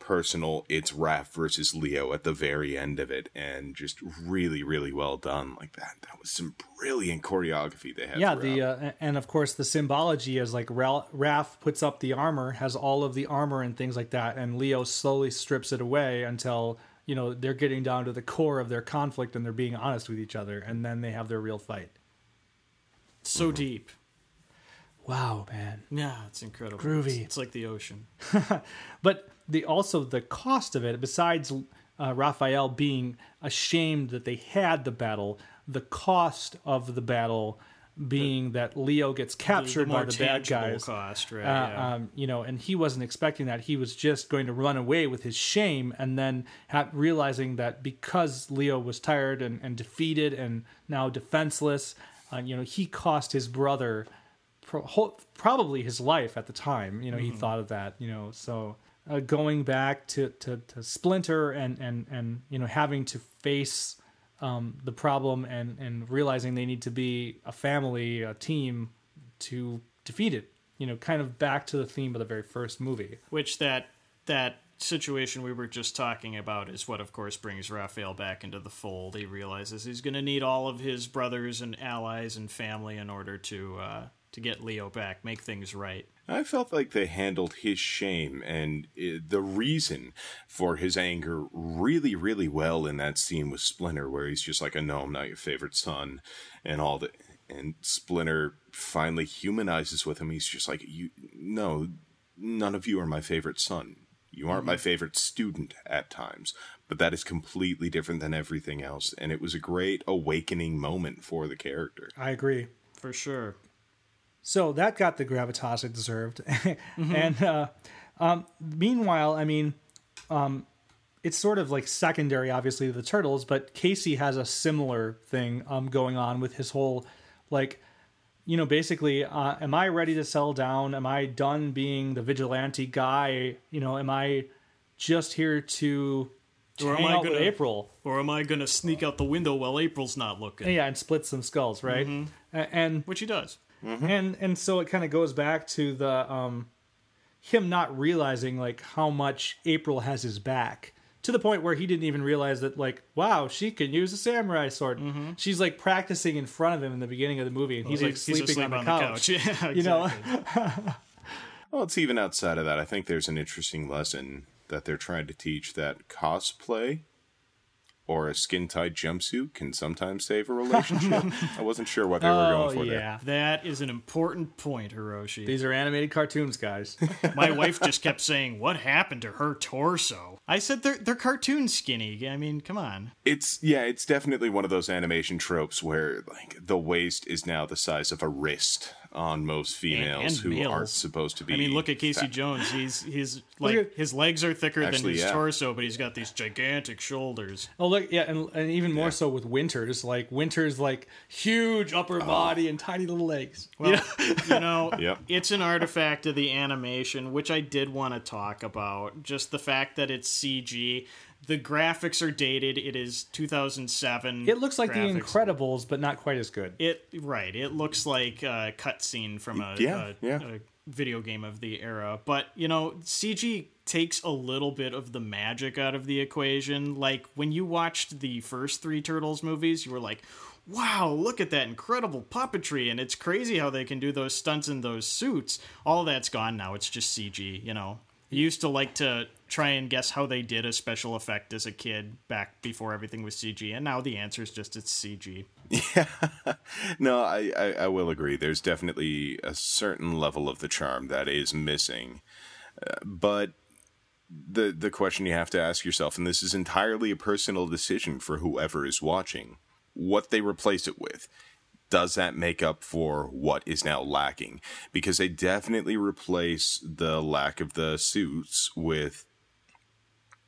Speaker 7: personal it's Raph versus Leo at the very end of it, and just really, really well done like that. That was some brilliant choreography they had.
Speaker 2: Yeah,
Speaker 7: throughout.
Speaker 2: the uh, and of course the symbology is like Ra- Raph puts up the armor, has all of the armor and things like that, and Leo slowly strips it away until you know they're getting down to the core of their conflict and they're being honest with each other, and then they have their real fight.
Speaker 3: So deep.
Speaker 2: Wow, man.
Speaker 3: Yeah, it's incredible.
Speaker 2: Groovy.
Speaker 3: It's, it's like the ocean. [laughs]
Speaker 2: But the also the cost of it, besides uh, Raphael being ashamed that they had the battle, the cost of the battle being that Leo gets captured
Speaker 3: more
Speaker 2: by the bad guys.
Speaker 3: cost, right?
Speaker 2: Uh,
Speaker 3: yeah.
Speaker 2: um, you know, and he wasn't expecting that. He was just going to run away with his shame, and then ha- realizing that because Leo was tired and, and defeated and now defenseless, uh, you know, he cost his brother pro- whole, probably his life at the time. You know, he thought of that. You know, so uh, going back to, to, to Splinter and and and you know having to face um, the problem and and realizing they need to be a family, a team to defeat it. You know, kind of back to the theme of the very first movie.
Speaker 3: Which that that situation we were just talking about is what, of course, brings Raphael back into the fold. He realizes he's going to need all of his brothers and allies and family in order to uh, to get Leo back, make things right.
Speaker 7: I felt like they handled his shame and uh, the reason for his anger really, really well in that scene with Splinter, where he's just like, "I know I'm not your favorite son," and all that. And Splinter finally humanizes with him. He's just like, "You, no, none of you are my favorite son. You aren't my favorite student at times, but that is completely different than everything else." And it was a great awakening moment for the character.
Speaker 2: I agree.
Speaker 3: For sure.
Speaker 2: So that got the gravitas it deserved. [laughs] and uh, um, meanwhile, I mean, um, it's sort of like secondary, obviously, to the turtles, but Casey has a similar thing um, going on with his whole, like, you know, basically, uh, am I ready to settle down? Am I done being the vigilante guy? You know, am I just here to,
Speaker 3: Or am I gonna-
Speaker 2: April?
Speaker 3: Or am I going to sneak out the window while April's not looking?
Speaker 2: Yeah, and split some skulls, right? A- And
Speaker 3: Which he does.
Speaker 2: And and so it kind of goes back to the um him not realizing like how much April has his back to the point where he didn't even realize that like wow she can use a samurai sword. She's like practicing in front of him in the beginning of the movie and he's like sleeping
Speaker 3: asleep
Speaker 2: on the couch, [laughs]
Speaker 3: Yeah, [laughs]
Speaker 2: you know. [laughs]
Speaker 7: Well, it's even outside of that. I think there's an interesting lesson that they're trying to teach that cosplay or a skin tight jumpsuit can sometimes save a relationship. [laughs] I wasn't sure what they were
Speaker 2: oh
Speaker 7: going for oh, there.
Speaker 2: yeah
Speaker 3: That is an important point, Hiroshi.
Speaker 2: these are animated cartoons guys [laughs]
Speaker 3: My wife just kept saying, "What happened to her torso?" I said, "They're they're cartoon skinny." I mean, come on.
Speaker 7: It's yeah, it's definitely one of those animation tropes where like the waist is now the size of a wrist on most females
Speaker 3: and
Speaker 7: who
Speaker 3: males.
Speaker 7: aren't supposed to be.
Speaker 3: I mean, look at Casey
Speaker 7: fat.
Speaker 3: Jones. He's he's like
Speaker 2: at-
Speaker 3: his legs are thicker
Speaker 7: Actually,
Speaker 3: than his
Speaker 7: yeah.
Speaker 3: torso, but he's got these gigantic shoulders.
Speaker 2: oh look yeah and, and even more so with Winters like Winters like huge upper oh. body and tiny little legs
Speaker 3: Well, you [laughs] know, [laughs]
Speaker 7: Yep.
Speaker 3: it's an artifact of the animation, which I did want to talk about. Just the fact that it's CG. The graphics are dated. It is 2007.
Speaker 2: it looks like the. Incredibles but not quite as good
Speaker 3: It right. It looks like a cutscene from a,
Speaker 7: Yeah,
Speaker 3: a,
Speaker 7: yeah.
Speaker 3: a video game of the era. But you know, CG takes a little bit of the magic out of the equation. Like when you watched the first three Turtles movies, you were like, "Wow, look at that incredible puppetry!" And it's crazy how they can do those stunts in those suits. All that's gone now. It's just CG. You know. Used to like to try and guess how they did a special effect as a kid back before everything was CG, and now the answer is just it's CG.
Speaker 7: Yeah, [laughs] no, I, I, I will agree. There's definitely a certain level of the charm that is missing. Uh, but the the question you have to ask yourself, and this is entirely a personal decision for whoever is watching, what they replace it with. Does that make up for what is now lacking? Because they definitely replace the lack of the suits with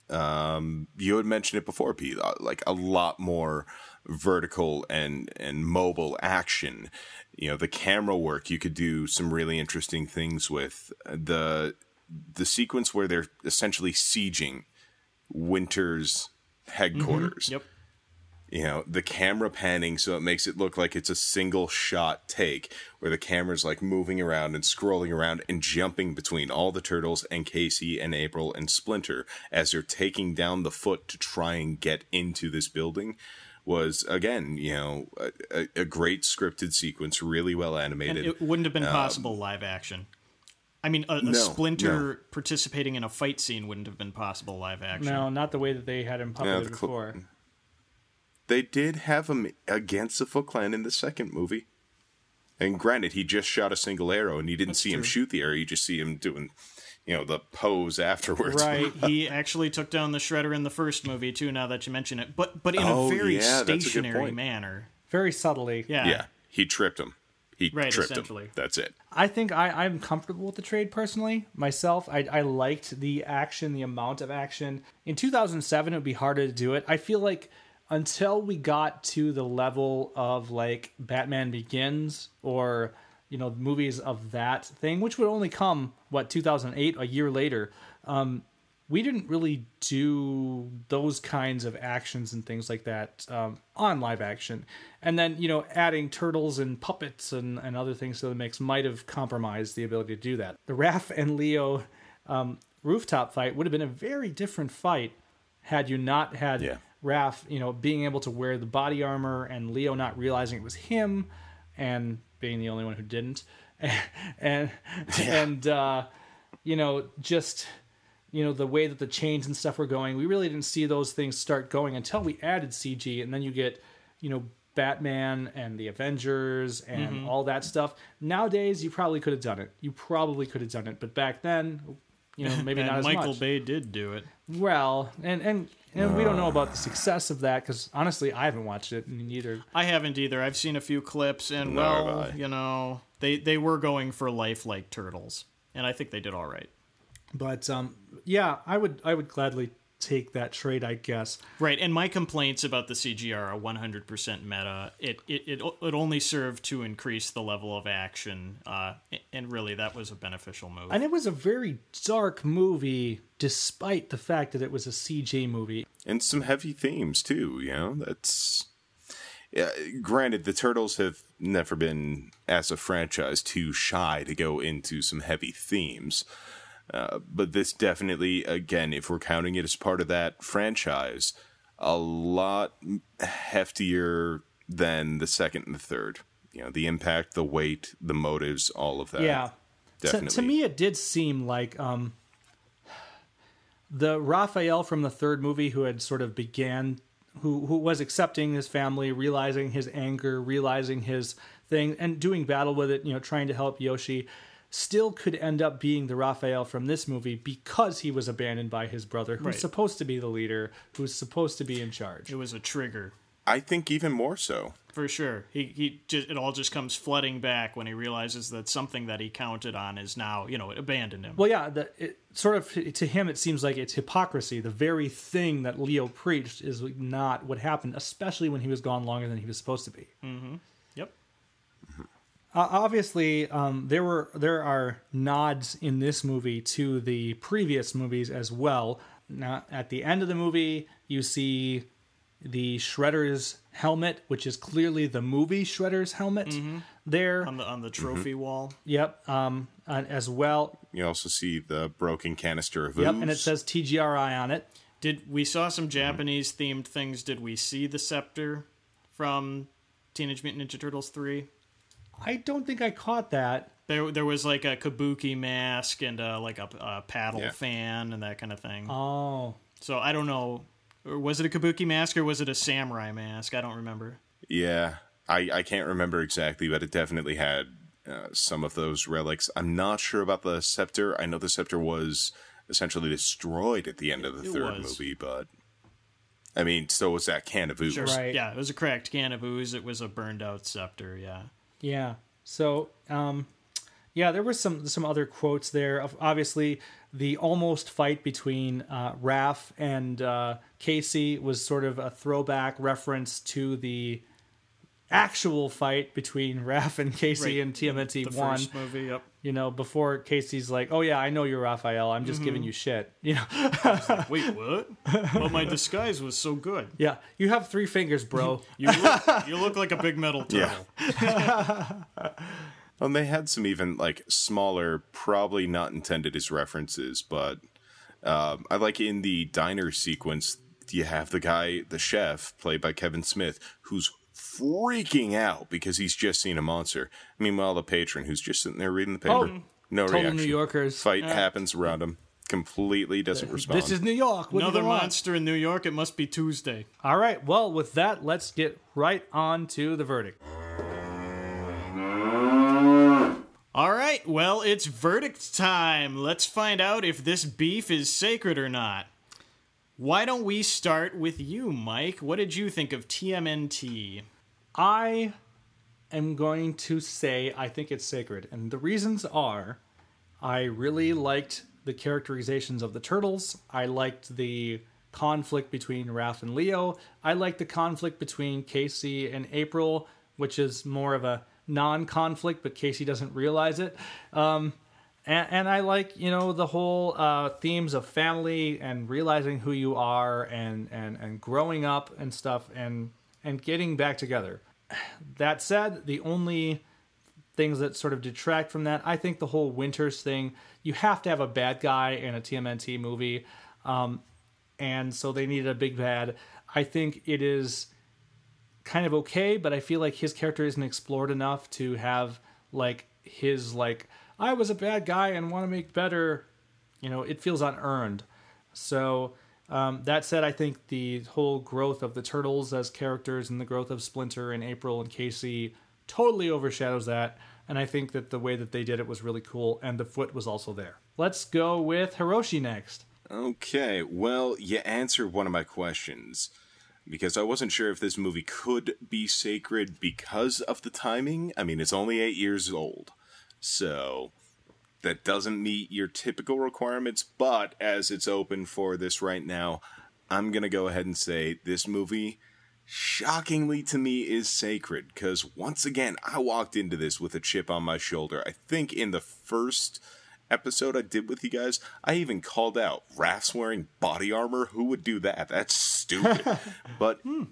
Speaker 7: um, you had mentioned it before, Pete, uh, like a lot more vertical and and mobile action. You know, the camera work you could do some really interesting things with the the sequence where they're essentially sieging Winter's headquarters.
Speaker 3: Yep.
Speaker 7: You know, the camera panning so it makes it look like it's a single shot take where the camera's like moving around and scrolling around and jumping between all the turtles and Casey and April and Splinter as they're taking down the foot to try and get into this building was again, you know, a, a, a great scripted sequence, really well
Speaker 3: And
Speaker 7: animated.
Speaker 3: it wouldn't have been uh, possible live action. I mean, a, a
Speaker 7: No,
Speaker 3: Splinter
Speaker 7: no.
Speaker 3: participating in a fight scene wouldn't have been possible live action.
Speaker 2: no not the way that they had him puppeted
Speaker 7: the cl-
Speaker 2: before
Speaker 7: they did have him against the Foot Clan in the second movie. And granted, he just shot a single arrow, and you didn't see him shoot the arrow. You just see him doing, you know, the pose afterwards.
Speaker 2: Right. [laughs]
Speaker 3: he actually took down the shredder in the first movie too. Now that you mention it, but but in
Speaker 7: Oh,
Speaker 3: a very
Speaker 7: yeah, that's a
Speaker 3: stationary manner.
Speaker 2: Very subtly.
Speaker 3: Yeah.
Speaker 7: yeah, he tripped him. He
Speaker 3: Right,
Speaker 7: tripped
Speaker 3: essentially.
Speaker 7: him. That's it.
Speaker 2: I think I, I'm comfortable with the trade personally. Myself, I, I liked the action, the amount of action. In 2007, it would be harder to do it. I feel like until we got to the level of like Batman Begins or you know movies of that thing, which would only come what 2008, a year later. Um, we didn't really do those kinds of actions and things like that um, on live action. And then, you know, adding turtles and puppets and, and other things to the mix might have compromised the ability to do that. The Raph and Leo um, rooftop fight would have been a very different fight had you not had
Speaker 7: Yeah.
Speaker 2: Raph, you know, being able to wear the body armor and Leo not realizing it was him and being the only one who didn't. [laughs] and and uh, you know, just you know the way that the chains and stuff were going we really didn't see those things start going until we added cg and then you get you know batman and the avengers and all that stuff. Nowadays you probably could have done it. You probably could have done it but back then you know maybe [laughs] not as
Speaker 3: Michael
Speaker 2: much.
Speaker 3: Bay did do it.
Speaker 2: well and and and we don't know about the success of that because honestly i haven't watched it and neither
Speaker 3: I haven't either. I've seen a few clips, and
Speaker 7: Nor
Speaker 3: well, you know, they they were going for lifelike turtles, and I think they did all right.
Speaker 2: but um yeah i would i would gladly take that trade i guess
Speaker 3: Right, and my complaints about the CGR are 100% meta. It it, it it only served to increase the level of action, uh, and really that was a beneficial move.
Speaker 2: and it was a very dark movie despite the fact that it was a cg movie
Speaker 7: and some heavy themes too. You know, that's yeah. Granted, the Turtles have never been, as a franchise, too shy to go into some heavy themes. Uh, but this definitely, again, if we're counting it as part of that franchise, a lot heftier than the second and the third. You know, the impact, the weight, the motives, all of that.
Speaker 2: Yeah. To,
Speaker 7: definitely.
Speaker 2: to me, it did seem like um, the Raphael from the third movie who had sort of began, who who was accepting his family, realizing his anger, realizing his thing, and doing battle with it. You know, trying to help Yoshi. Still could end up being the Raphael from this movie because he was abandoned by his brother, who's
Speaker 3: Right.
Speaker 2: supposed to be the leader, who's supposed to be in charge.
Speaker 3: it was a trigger
Speaker 7: I think even more so.
Speaker 3: for sure. He he just it all just comes flooding back when he realizes that something that he counted on is now you know it abandoned him.
Speaker 2: Well, yeah, the, it, sort of to him, it seems like it's hypocrisy. The very thing that Leo preached is not what happened, especially when he was gone longer than he was supposed to be.
Speaker 3: Yep.
Speaker 2: Uh, obviously, um, there were there are nods in this movie to the previous movies as well. Now, at the end of the movie, you see the Shredder's helmet, which is clearly the movie Shredder's helmet. There,
Speaker 3: On the on the trophy wall.
Speaker 2: yep, um, and as well,
Speaker 7: You also see the broken canister of
Speaker 2: yep,
Speaker 7: ooze.
Speaker 2: and it says TGRI on it.
Speaker 3: Did we saw some Japanese themed things? Did we see the scepter from Teenage Mutant Ninja Turtles three?
Speaker 2: I don't think I caught that.
Speaker 3: There, there was like a kabuki mask and uh, like a, a paddle
Speaker 7: Yeah.
Speaker 3: fan and that kind of thing.
Speaker 2: Oh,
Speaker 3: So I don't know. Was it a kabuki mask or was it a samurai mask? I don't remember.
Speaker 7: Yeah, I, I can't remember exactly, but it definitely had uh, some of those relics. I'm not sure about the scepter. I know the scepter was essentially destroyed at the end of the
Speaker 3: It
Speaker 7: third
Speaker 3: was.
Speaker 7: movie, but I mean, so was that can of ooze.
Speaker 2: Right.
Speaker 3: Yeah, it was a cracked can of ooze. It was a burned out scepter. Yeah.
Speaker 2: Yeah. So, um, yeah, there were some some other quotes there. Obviously, the almost fight between uh, Raph and uh, Casey was sort of a throwback reference to the actual fight between [laughs] Raph and Casey
Speaker 3: Right.
Speaker 2: in TMNT
Speaker 3: The
Speaker 2: one.
Speaker 3: movie. Yep.
Speaker 2: You know, before Casey's like, "Oh yeah, I know you're Raphael. I'm just
Speaker 3: Mm-hmm.
Speaker 2: giving you shit." [laughs] You know,
Speaker 3: Wait, what? well, my disguise was so good. [laughs]
Speaker 2: yeah, you have three fingers, bro.
Speaker 3: You look, you look like a big metal turtle.
Speaker 7: Yeah. And they had some even like smaller, probably not intended as references, but um, I like in the diner sequence. You have the guy, the chef, played by Kevin Smith, who's freaking out because he's just seen a monster. Meanwhile, the patron, who's just sitting there reading the paper,
Speaker 2: Oh,
Speaker 7: no
Speaker 2: Total
Speaker 7: reaction.
Speaker 2: New Yorkers.
Speaker 7: Fight happens around him, completely doesn't respond.
Speaker 2: This is New York. What
Speaker 3: Another monster in New York. It must be Tuesday.
Speaker 2: All right. Well, with that, let's get right on to the verdict.
Speaker 3: All right. well, it's verdict time. Let's find out if this beef is sacred or not. Why don't we start with you, Mike? What did you think of TMNT?
Speaker 2: I am going to say I think it's sacred. And the reasons are I really liked the characterizations of the turtles. I liked the conflict between Raph and Leo. I liked the conflict between Casey and April, which is more of a non conflict, but Casey doesn't realize it. Um, and, and, I like, you know, the whole uh, themes of family and realizing who you are and, and, and growing up and stuff and, and getting back together. That said, the only things that sort of detract from that, I think the whole Winters thing, you have to have a bad guy in a TMNT movie. Um, and so they needed a big bad. I think it is kind of okay, but I feel like his character isn't explored enough to have like his like I was a bad guy and want to make better. You know, it feels unearned. So um, that said, I think the whole growth of the turtles as characters and the growth of Splinter and April and Casey totally overshadows that. And I think that the way that they did it was really cool, and the foot was also there. Let's go with Hiroshi next.
Speaker 7: Okay, well, you answered one of my questions because I wasn't sure if this movie could be sacred because of the timing. I mean, it's only eight years old, so that doesn't meet your typical requirements, but as it's open for this right now, I'm going to go ahead and say this movie, shockingly to me, is sacred because once again, I walked into this with a chip on my shoulder. I think in the first episode I did with you guys, I even called out Raph's wearing body armor. Who would do that? That's stupid. [laughs] but hmm.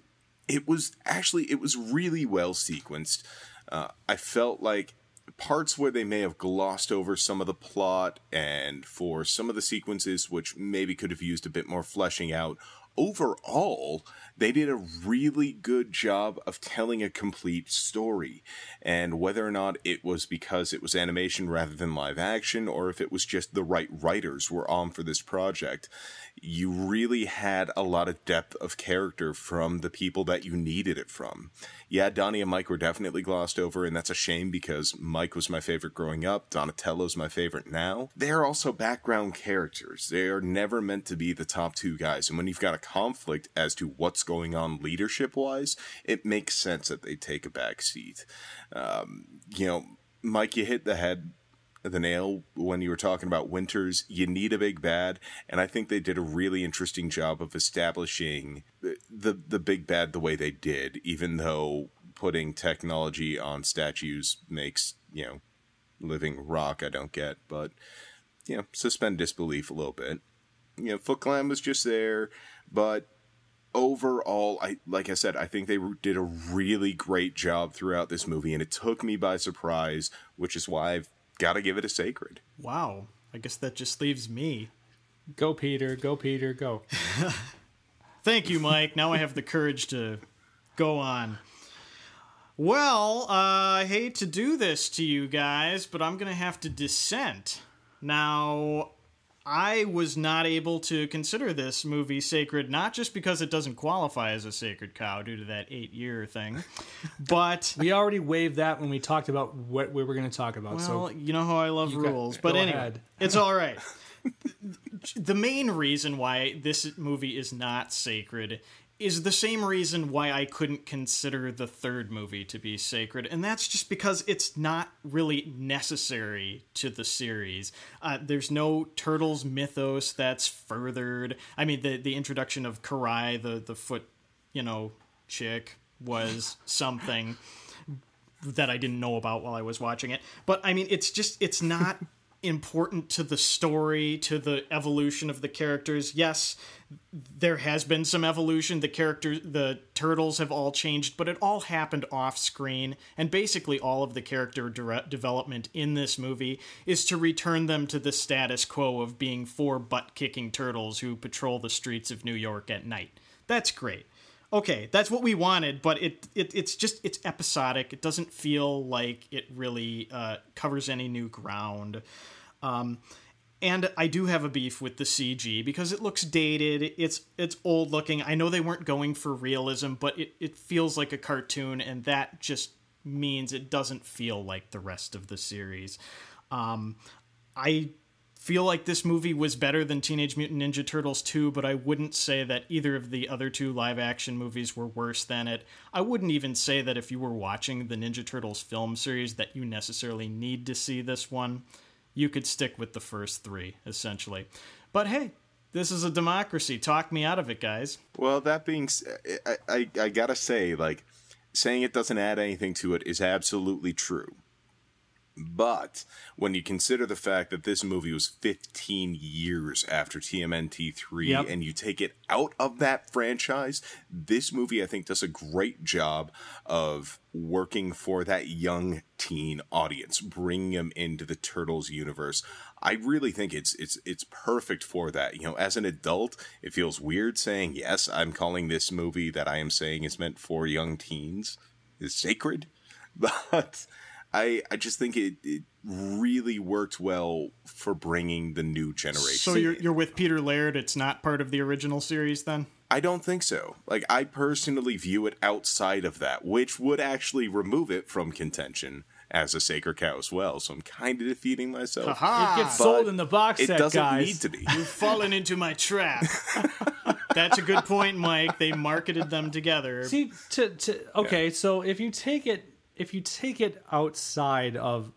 Speaker 7: it was actually it was really well sequenced. Uh, I felt like parts where they may have glossed over some of the plot and for some of the sequences which maybe could have used a bit more fleshing out. Overall, they did a really good job of telling a complete story. And whether or not it was because it was animation rather than live action, or if it was just the right writers were on for this project, you really had a lot of depth of character from the people that you needed it from. Yeah, Donnie and Mike were definitely glossed over, and that's a shame because Mike was my favorite growing up. Donatello's my favorite now. They're also background characters. They are never meant to be the top two guys. And when you've got a conflict as to what's going on leadership wise, it makes sense that they take a back seat. Um, you know, Mike, you hit the head the nail when you were talking about Winters. You need a big bad, and I think they did a really interesting job of establishing the the big bad the way they did, even though putting technology on statues makes you know living rock. I don't get, but you know suspend disbelief a little bit. You know, Foot Clan was just there, but overall, I like I said, I think they did a really great job throughout this movie, and it took me by surprise, which is why I've got to give it a sacred.
Speaker 3: Wow. I guess that just leaves me.
Speaker 2: Go, Peter. Go, Peter. Go. [laughs]
Speaker 3: Thank you, Mike. now I have the courage to go on. Well, uh, I hate to do this to you guys, but I'm going to have to dissent. Now, I was not able to consider this movie sacred, not just because it doesn't qualify as a sacred cow due to that eight year thing, [laughs] but
Speaker 2: we already waived that when we talked about what we were going to talk about.
Speaker 3: Well,
Speaker 2: so
Speaker 3: you know how I love rules, got, but anyway, ahead. it's all right. [laughs] the main reason why this movie is not sacred is the same reason why I couldn't consider the third movie to be sacred, and that's just because it's not really necessary to the series. Uh, there's no Turtles mythos that's furthered. I mean, the the introduction of Karai, the the foot, you know, chick, was [laughs] something that I didn't know about while I was watching it. But I mean, it's just it's not important to the story, to the evolution of the characters. Yes, there has been some evolution. The characters, the turtles have all changed, but it all happened off screen. And basically, all of the character de- development in this movie is to return them to the status quo of being four butt kicking turtles who patrol the streets of New York at night. That's great. Okay, that's what we wanted, but it, it it's just it's episodic. It doesn't feel like it really uh, covers any new ground. Um, and I do have a beef with the CG because it looks dated. It's it's old looking. I know they weren't going for realism, but it, it feels like a cartoon, and that just means it doesn't feel like the rest of the series. Um, I feel like this movie was better than Teenage Mutant Ninja Turtles 2, but I wouldn't say that either of the other two live action movies were worse than it. I wouldn't even say that if you were watching the Ninja Turtles film series that you necessarily need to see this one. You could stick with the first three, essentially. But hey, this is a democracy. Talk me out of it, guys.
Speaker 7: Well, that being, I, I gotta say, like, saying it doesn't add anything to it is absolutely true. But when you consider the fact that this movie was 15 years after TMNT 3
Speaker 2: Yep.
Speaker 7: and you take it out of that franchise, this movie, I think, does a great job of working for that young teen audience, bringing them into the Turtles universe. I really think it's it's it's perfect for that. You know, as an adult, it feels weird saying, yes, I'm calling this movie that I am saying is meant for young teens is sacred. [laughs] But I I just think it, it really worked well for bringing the new generation.
Speaker 3: So you're, you're with Peter Laird. It's not part of the original series then?
Speaker 7: I don't think so. Like I personally view it outside of that, which would actually remove it from contention as a sacred cow as well. So I'm kind of defeating myself.
Speaker 2: It gets sold in the box
Speaker 7: It doesn't
Speaker 2: guys.
Speaker 7: need to be.
Speaker 3: You've fallen into my trap. [laughs] That's a good point, Mike. They marketed them together.
Speaker 2: See, to, to okay, so if you take it if you take it outside of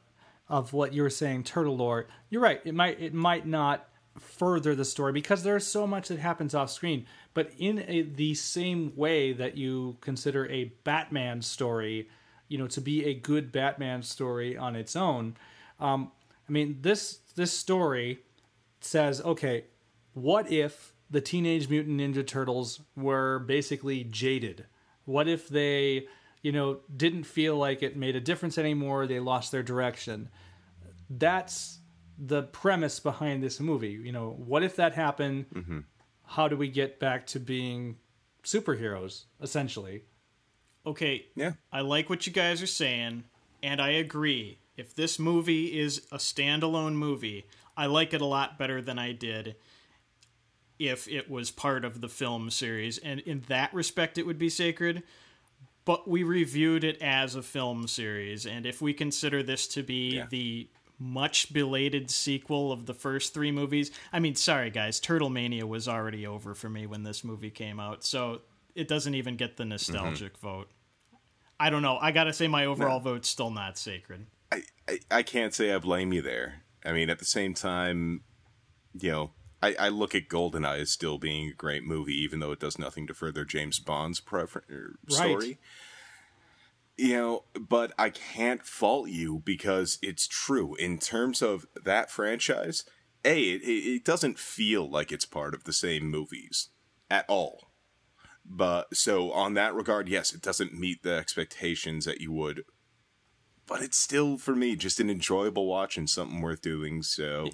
Speaker 2: of what you were saying, turtle lore, you're right. It might it might not further the story because there's so much that happens off screen. But in a, the same way that you consider a Batman story, you know, to be a good Batman story on its own, um, I mean this this story says, okay, what if the Teenage Mutant Ninja Turtles were basically jaded? What if they, you know, didn't feel like it made a difference anymore? They lost their direction. That's the premise behind this movie. You know, what if that happened? Mm-hmm. How do we get back to being superheroes, essentially?
Speaker 3: Okay,
Speaker 7: Yeah.
Speaker 3: I like what you guys are saying, and I agree. If this movie is a standalone movie, I like it a lot better than I did if it was part of the film series. And in that respect, it would be sacred. But we reviewed it as a film series, and if we consider this to be
Speaker 7: Yeah.
Speaker 3: the much belated sequel of the first three movies, I mean, sorry guys, Turtle Mania was already over for me when this movie came out, so it doesn't even get the nostalgic mm-hmm. vote. I don't know. I gotta say, my overall vote's still not sacred.
Speaker 7: I, I, I can't say I blame you there. I mean, at the same time, you know, I, I look at GoldenEye as still being a great movie, even though it does nothing to further James Bond's prefer- er, story. You know, but I can't fault you because it's true. In terms of that franchise, A, it, it doesn't feel like it's part of the same movies at all. But so on that regard, yes, it doesn't meet the expectations that you would but it's still for me just an enjoyable watch and something worth doing. So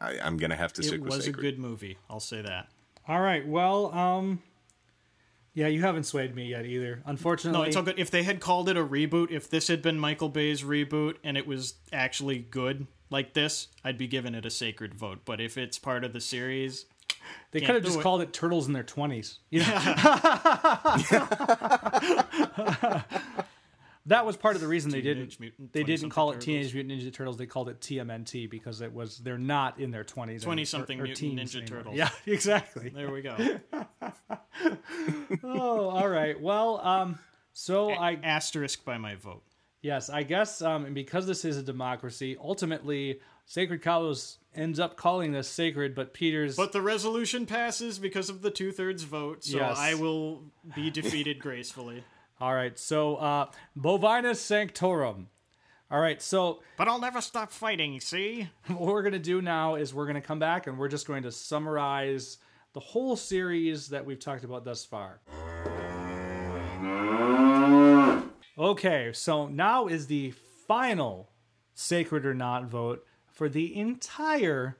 Speaker 7: I, I'm gonna have to
Speaker 3: It
Speaker 7: stick with
Speaker 3: was a good movie. I'll say that.
Speaker 2: All right. Well, um, yeah, you haven't swayed me yet either. Unfortunately,
Speaker 3: No, it's all good. If they had called it a reboot, if this had been Michael Bay's reboot and it was actually good like this, I'd be giving it a sacred vote. But if it's part of the series,
Speaker 2: They could have just
Speaker 3: it.
Speaker 2: called it Turtles in their twenties. You [laughs] know? [laughs] [laughs] that was part of the reason they didn't.
Speaker 3: Mutant
Speaker 2: They didn't call it
Speaker 3: 20-something
Speaker 2: Teenage Mutant Ninja Turtles. They called it TMNT because it was they're not in their twenties.
Speaker 3: 20-something Mutant Ninja Turtles.
Speaker 2: Yeah, [laughs] exactly.
Speaker 3: there we go. [laughs]
Speaker 2: Oh, all right. Well, um, so I
Speaker 3: Asterisk by my vote.
Speaker 2: Yes, I guess, um, and because this is a democracy, ultimately, Sacred Cows ends up calling this sacred, but Peter's.
Speaker 3: But the resolution passes because of the two thirds vote, so
Speaker 2: Yes.
Speaker 3: I will be defeated [laughs] gracefully.
Speaker 2: All right, so uh, Bovinus Sanctorum. All right, so
Speaker 3: But I'll never stop fighting, see? [laughs]
Speaker 2: what we're going to do now is we're going to come back and we're just going to summarize the whole series that we've talked about thus far. Okay, so now is the final sacred or not vote for the entire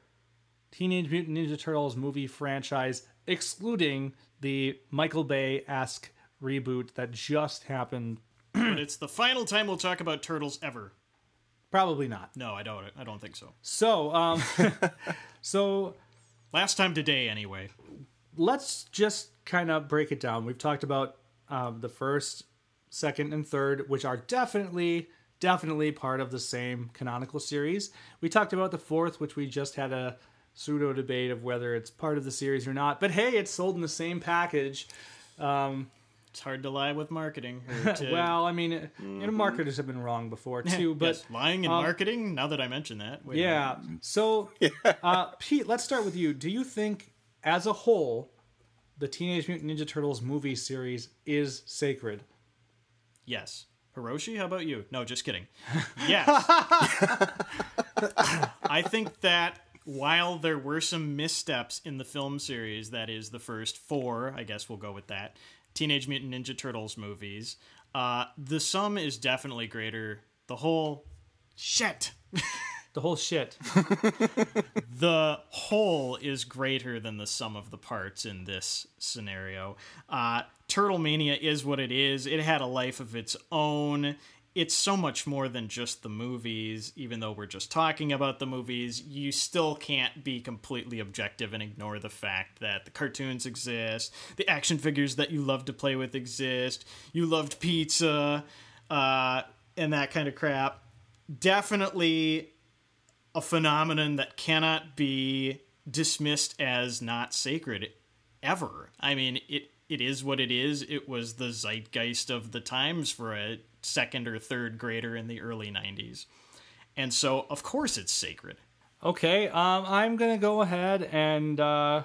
Speaker 2: Teenage Mutant Ninja Turtles movie franchise, excluding the Michael Bay esque reboot that just happened. [clears throat]
Speaker 3: but it's the final time we'll talk about turtles ever.
Speaker 2: Probably not.
Speaker 3: No, I don't. I don't think so.
Speaker 2: So, um, [laughs] so
Speaker 3: Last time today, anyway.
Speaker 2: let's just kind of break it down. We've talked about um, the first, second, and third, which are definitely definitely part of the same canonical series. We talked about the fourth, which we just had a pseudo debate of whether it's part of the series or not. But hey, it's sold in the same package. Um,
Speaker 3: It's hard to lie with marketing. or [laughs] to-
Speaker 2: well, I mean, you know, marketers have been wrong before [laughs] too. But
Speaker 3: Yes, lying in
Speaker 2: um,
Speaker 3: marketing. Now that I mention that, wait
Speaker 2: yeah. So, [laughs] uh, Pete, let's start with you. Do you think, as a whole, the Teenage Mutant Ninja Turtles movie series is sacred?
Speaker 3: yes. Hiroshi, how about you? No, just kidding. Yes. I think that while there were some missteps in the film series, that is the first four, I guess we'll go with that, Teenage Mutant Ninja Turtles movies, uh, the sum is definitely greater. The whole shit. [laughs]
Speaker 2: The whole shit. [laughs]
Speaker 3: the whole is greater than the sum of the parts in this scenario. Uh, Turtle Mania is what it is. It had a life of its own. It's so much more than just the movies, even though we're just talking about the movies. You still can't be completely objective and ignore the fact that the cartoons exist, the action figures that you love to play with exist, you loved pizza, uh, and that kind of crap. Definitely a phenomenon that cannot be dismissed as not sacred ever. I mean, it it is what it is. It was the zeitgeist of the times for a second or third grader in the early 90s. And so, of course, it's sacred.
Speaker 2: Okay, um, I'm gonna go ahead and uh,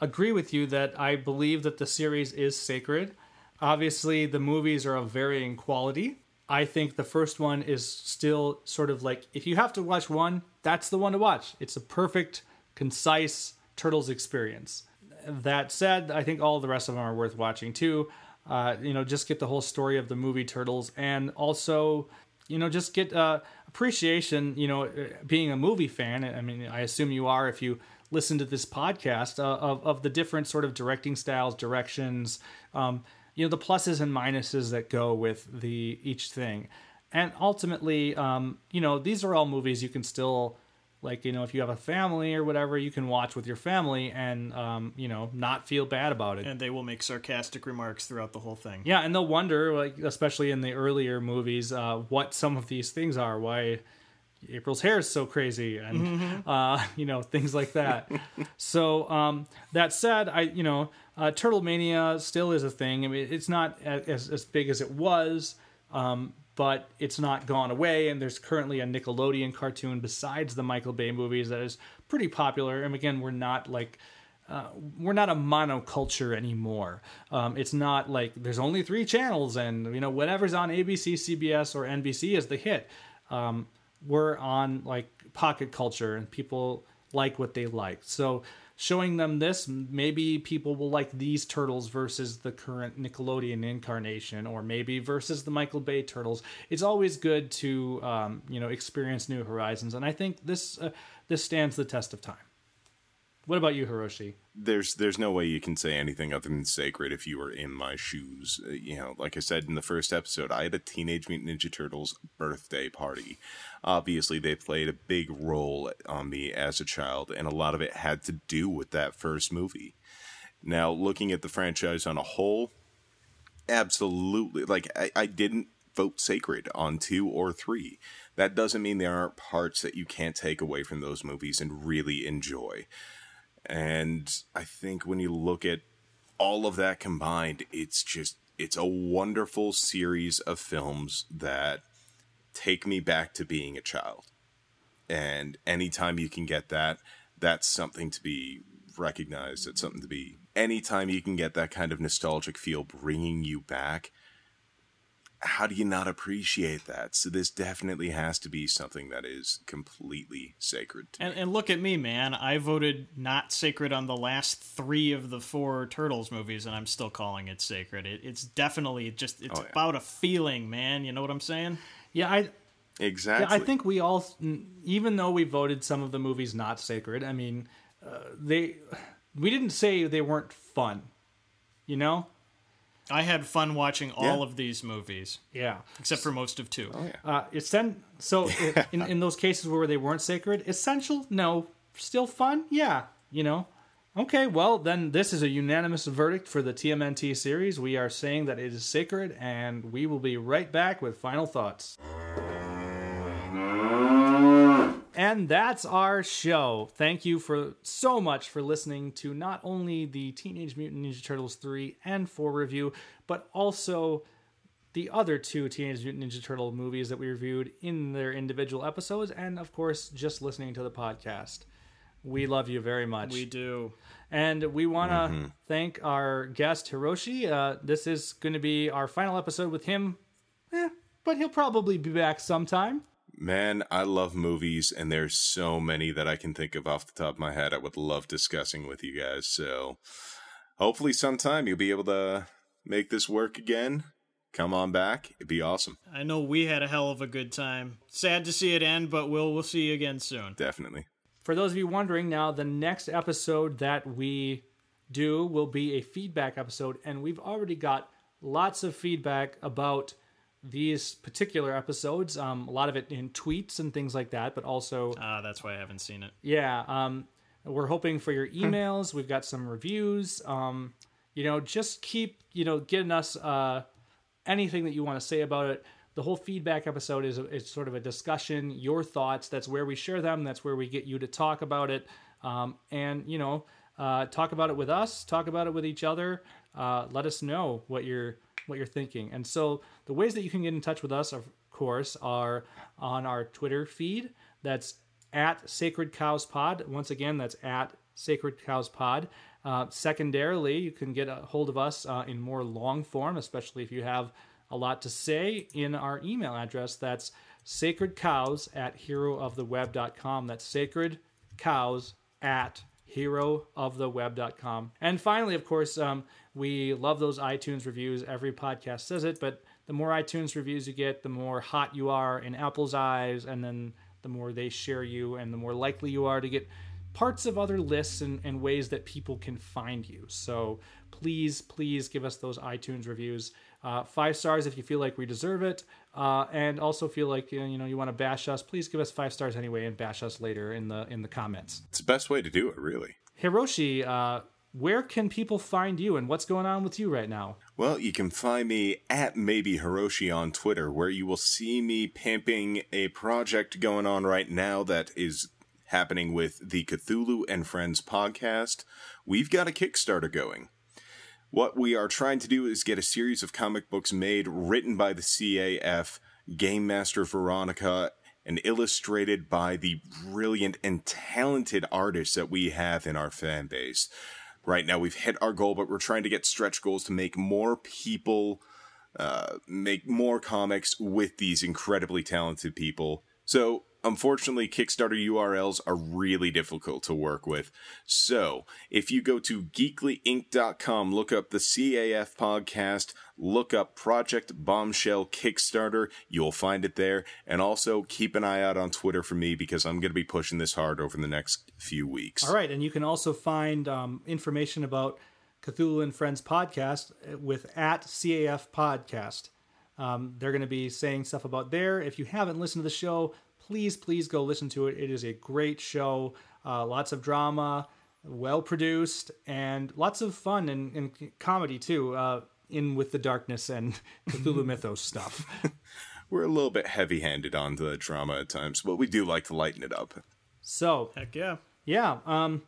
Speaker 2: agree with you that I believe that the series is sacred. Obviously, the movies are of varying quality. I think the first one is still sort of like if you have to watch one, that's the one to watch. It's a perfect, concise Turtles experience. That said, I think all the rest of them are worth watching too. Uh, you know, just get the whole story of the movie Turtles, and also, you know, just get uh, appreciation. You know, uh, being a movie fan. I mean, I assume you are if you listen to this podcast uh, of of the different sort of directing styles, directions. Um, you know, the pluses and minuses that go with the each thing, and ultimately, um, you know, these are all movies you can still like you know if you have a family or whatever you can watch with your family and um, you know not feel bad about it.
Speaker 3: And they will make sarcastic remarks throughout the whole thing.
Speaker 2: yeah and they'll wonder like especially in the earlier movies uh, what some of these things are why april's hair is so crazy and uh, [laughs] you know things like that. [laughs] So um, that said i you know uh, turtle mania still is a thing. I mean it's not as, as big as it was. Um, but it's not gone away and there's currently a nickelodeon cartoon besides the michael bay movies that is pretty popular and again we're not like uh, we're not a monoculture anymore. Um, it's not like there's only three channels and you know whatever's on ABC, CBS, or NBC is the hit. Um, we're on like pocket culture and people like what they like. So showing them this, maybe people will like these turtles versus the current Nickelodeon incarnation, or maybe versus the Michael Bay turtles. It's always good to um, you know experience new horizons, and I think this uh, this stands the test of time. What about you, Hiroshi?
Speaker 7: there's there's no way you can say anything other than sacred if you were in my shoes. Uh, You know, like I said in the first episode, I had a Teenage Mutant Ninja Turtles birthday party. Obviously, they played a big role on me as a child, and a lot of it had to do with that first movie. Now, looking at the franchise on a whole, absolutely. Like I, I didn't vote sacred on two or three. That doesn't mean there aren't parts that you can't take away from those movies and really enjoy. And I think when you look at all of that combined, it's just it's a wonderful series of films that take me back to being a child. And anytime you can get that, that's something to be recognized. It's something to be anytime you can get that kind of nostalgic feel bringing you back. How do you not appreciate that? So this definitely has to be something that is completely sacred. To.
Speaker 3: And, and look at me, man. I voted not sacred on the last three of the four Turtles movies, and I'm still calling it sacred. It, it's definitely just, it's
Speaker 7: Oh, yeah.
Speaker 3: about a feeling, man. You know what I'm saying?
Speaker 2: Yeah, I
Speaker 7: Exactly.
Speaker 2: Yeah, I think we all, even though we voted some of the movies not sacred, I mean, uh, they, we didn't say they weren't fun, you know?
Speaker 3: I had fun watching all
Speaker 7: Yeah.
Speaker 3: of these movies,
Speaker 2: Yeah.
Speaker 3: except for most of two.
Speaker 2: Oh Uh, it's then, so i- [laughs] in, in those cases where they weren't sacred, essential? No. Still fun? Yeah. You know? Okay, well, then this is a unanimous verdict for the TMNT series. We are saying that it is sacred, and we will be right back with final thoughts. And that's our show. Thank you for so much for listening to not only the Teenage Mutant Ninja Turtles 3 and 4 review, but also the other two Teenage Mutant Ninja Turtle movies that we reviewed in their individual episodes, and of course, just listening to the podcast. We love you very much.
Speaker 3: We do.
Speaker 2: And we want to thank our guest, Hiroshi. Uh, this is going to be our final episode with him, eh, but he'll probably be back sometime.
Speaker 7: Man, I love movies, and there's so many that I can think of off the top of my head I would love discussing with you guys. So hopefully, sometime you'll be able to make this work again. Come on back. It'd be awesome.
Speaker 3: I know we had a hell of a good time. Sad to see it end, but we'll we'll see you again soon.
Speaker 7: Definitely.
Speaker 2: For those of you wondering now, the next episode that we do will be a feedback episode, and we've already got lots of feedback about these particular episodes. Um, a lot of it in tweets and things like that, but also
Speaker 3: Ah, that's why I haven't seen it.
Speaker 2: Yeah, um, we're hoping for your emails. We've got some reviews. Um, you know, just keep you know getting us uh, anything that you want to say about it. The whole feedback episode is is sort of a discussion, your thoughts. That's where we share them. That's where we get you to talk about it, um, and you know, uh, talk about it with us. Talk about it with each other. Uh, let us know what you're what you're thinking. And so the ways that you can get in touch with us, of course, are on our Twitter feed. That's at Sacred Cows Pod. Once again, that's at Sacred Cows Pod. Uh, secondarily, you can get a hold of us uh, in more long form, especially if you have a lot to say in our email address. That's sacredcows at herooftheweb.com. That's sacred cows at herooftheweb.com. And finally, of course, um, we love those iTunes reviews. Every podcast says it, but the more iTunes reviews you get, the more hot you are in Apple's eyes, and then the more they share you, and the more likely you are to get parts of other lists and, and ways that people can find you. So please, please give us those iTunes reviews. Uh, five stars if you feel like we deserve it, uh, and also feel like you know you want to bash us. Please give us five stars anyway, and bash us later in the in the comments.
Speaker 7: It's the best way to do it, really.
Speaker 2: Hiroshi, uh, where can people find you, and what's going on with you right now?
Speaker 7: Well, you can find me at maybe Hiroshi on Twitter, where you will see me pimping a project going on right now that is happening with the Cthulhu and Friends podcast. We've got a Kickstarter going. What we are trying to do is get a series of comic books made, written by the CAF, Game Master Veronica, and illustrated by the brilliant and talented artists that we have in our fan base. Right now, we've hit our goal, but we're trying to get stretch goals to make more people uh, make more comics with these incredibly talented people. So, unfortunately, Kickstarter URLs are really difficult to work with. So, if you go to geeklyinc.com, look up the CAF podcast, look up Project Bombshell Kickstarter, you'll find it there. And also keep an eye out on Twitter for me because I'm going to be pushing this hard over the next few weeks.
Speaker 2: All right, and you can also find um, information about Cthulhu and Friends podcast with at CAF podcast. Um, they're going to be saying stuff about there. If you haven't listened to the show, please, please go listen to it. It is a great show. Uh, lots of drama, well produced, and lots of fun and, and comedy too. Uh, in with the darkness and [laughs] Cthulhu [laughs] mythos stuff. [laughs]
Speaker 7: We're a little bit heavy handed on the drama at times, but we do like to lighten it up.
Speaker 2: So
Speaker 3: Heck yeah.
Speaker 2: Yeah. Um,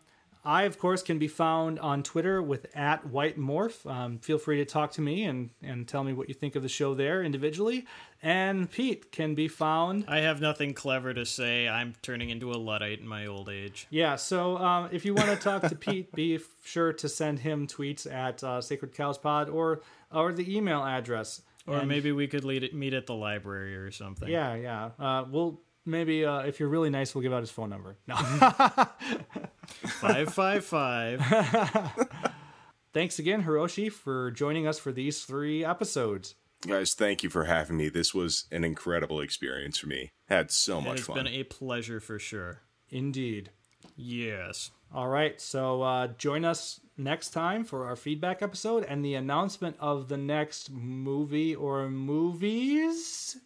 Speaker 2: I, of course, can be found on Twitter with at White Morph. Um, feel free to talk to me and, and tell me what you think of the show there individually. And Pete can be found.
Speaker 3: I have nothing clever to say. I'm turning into a Luddite in my old age.
Speaker 2: Yeah, so um, if you want to talk to Pete, be sure to send him tweets at uh, Sacred Cows Pod or, or the email address.
Speaker 3: Or
Speaker 2: And-
Speaker 3: maybe we could lead it, meet at the library or something.
Speaker 2: Yeah, yeah. Uh, we'll maybe, uh, if you're really nice, we'll give out his phone number. No. [laughs]
Speaker 3: 555. [laughs]
Speaker 2: Thanks again, Hiroshi, for joining us for these three episodes.
Speaker 7: Guys, thank you for having me. This was an incredible experience for me. Had so much
Speaker 3: it's
Speaker 7: fun.
Speaker 3: It's been a pleasure for sure.
Speaker 2: Indeed.
Speaker 3: Yes.
Speaker 2: All right, so uh, join us next time for our feedback episode and the announcement of the next movie or movies.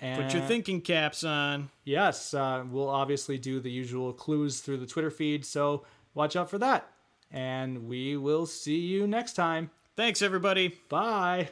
Speaker 2: And
Speaker 3: Put your thinking caps on.
Speaker 2: Yes, uh, we'll obviously do the usual clues through the Twitter feed, so watch out for that. And we will see you next time.
Speaker 3: Thanks, everybody.
Speaker 2: Bye.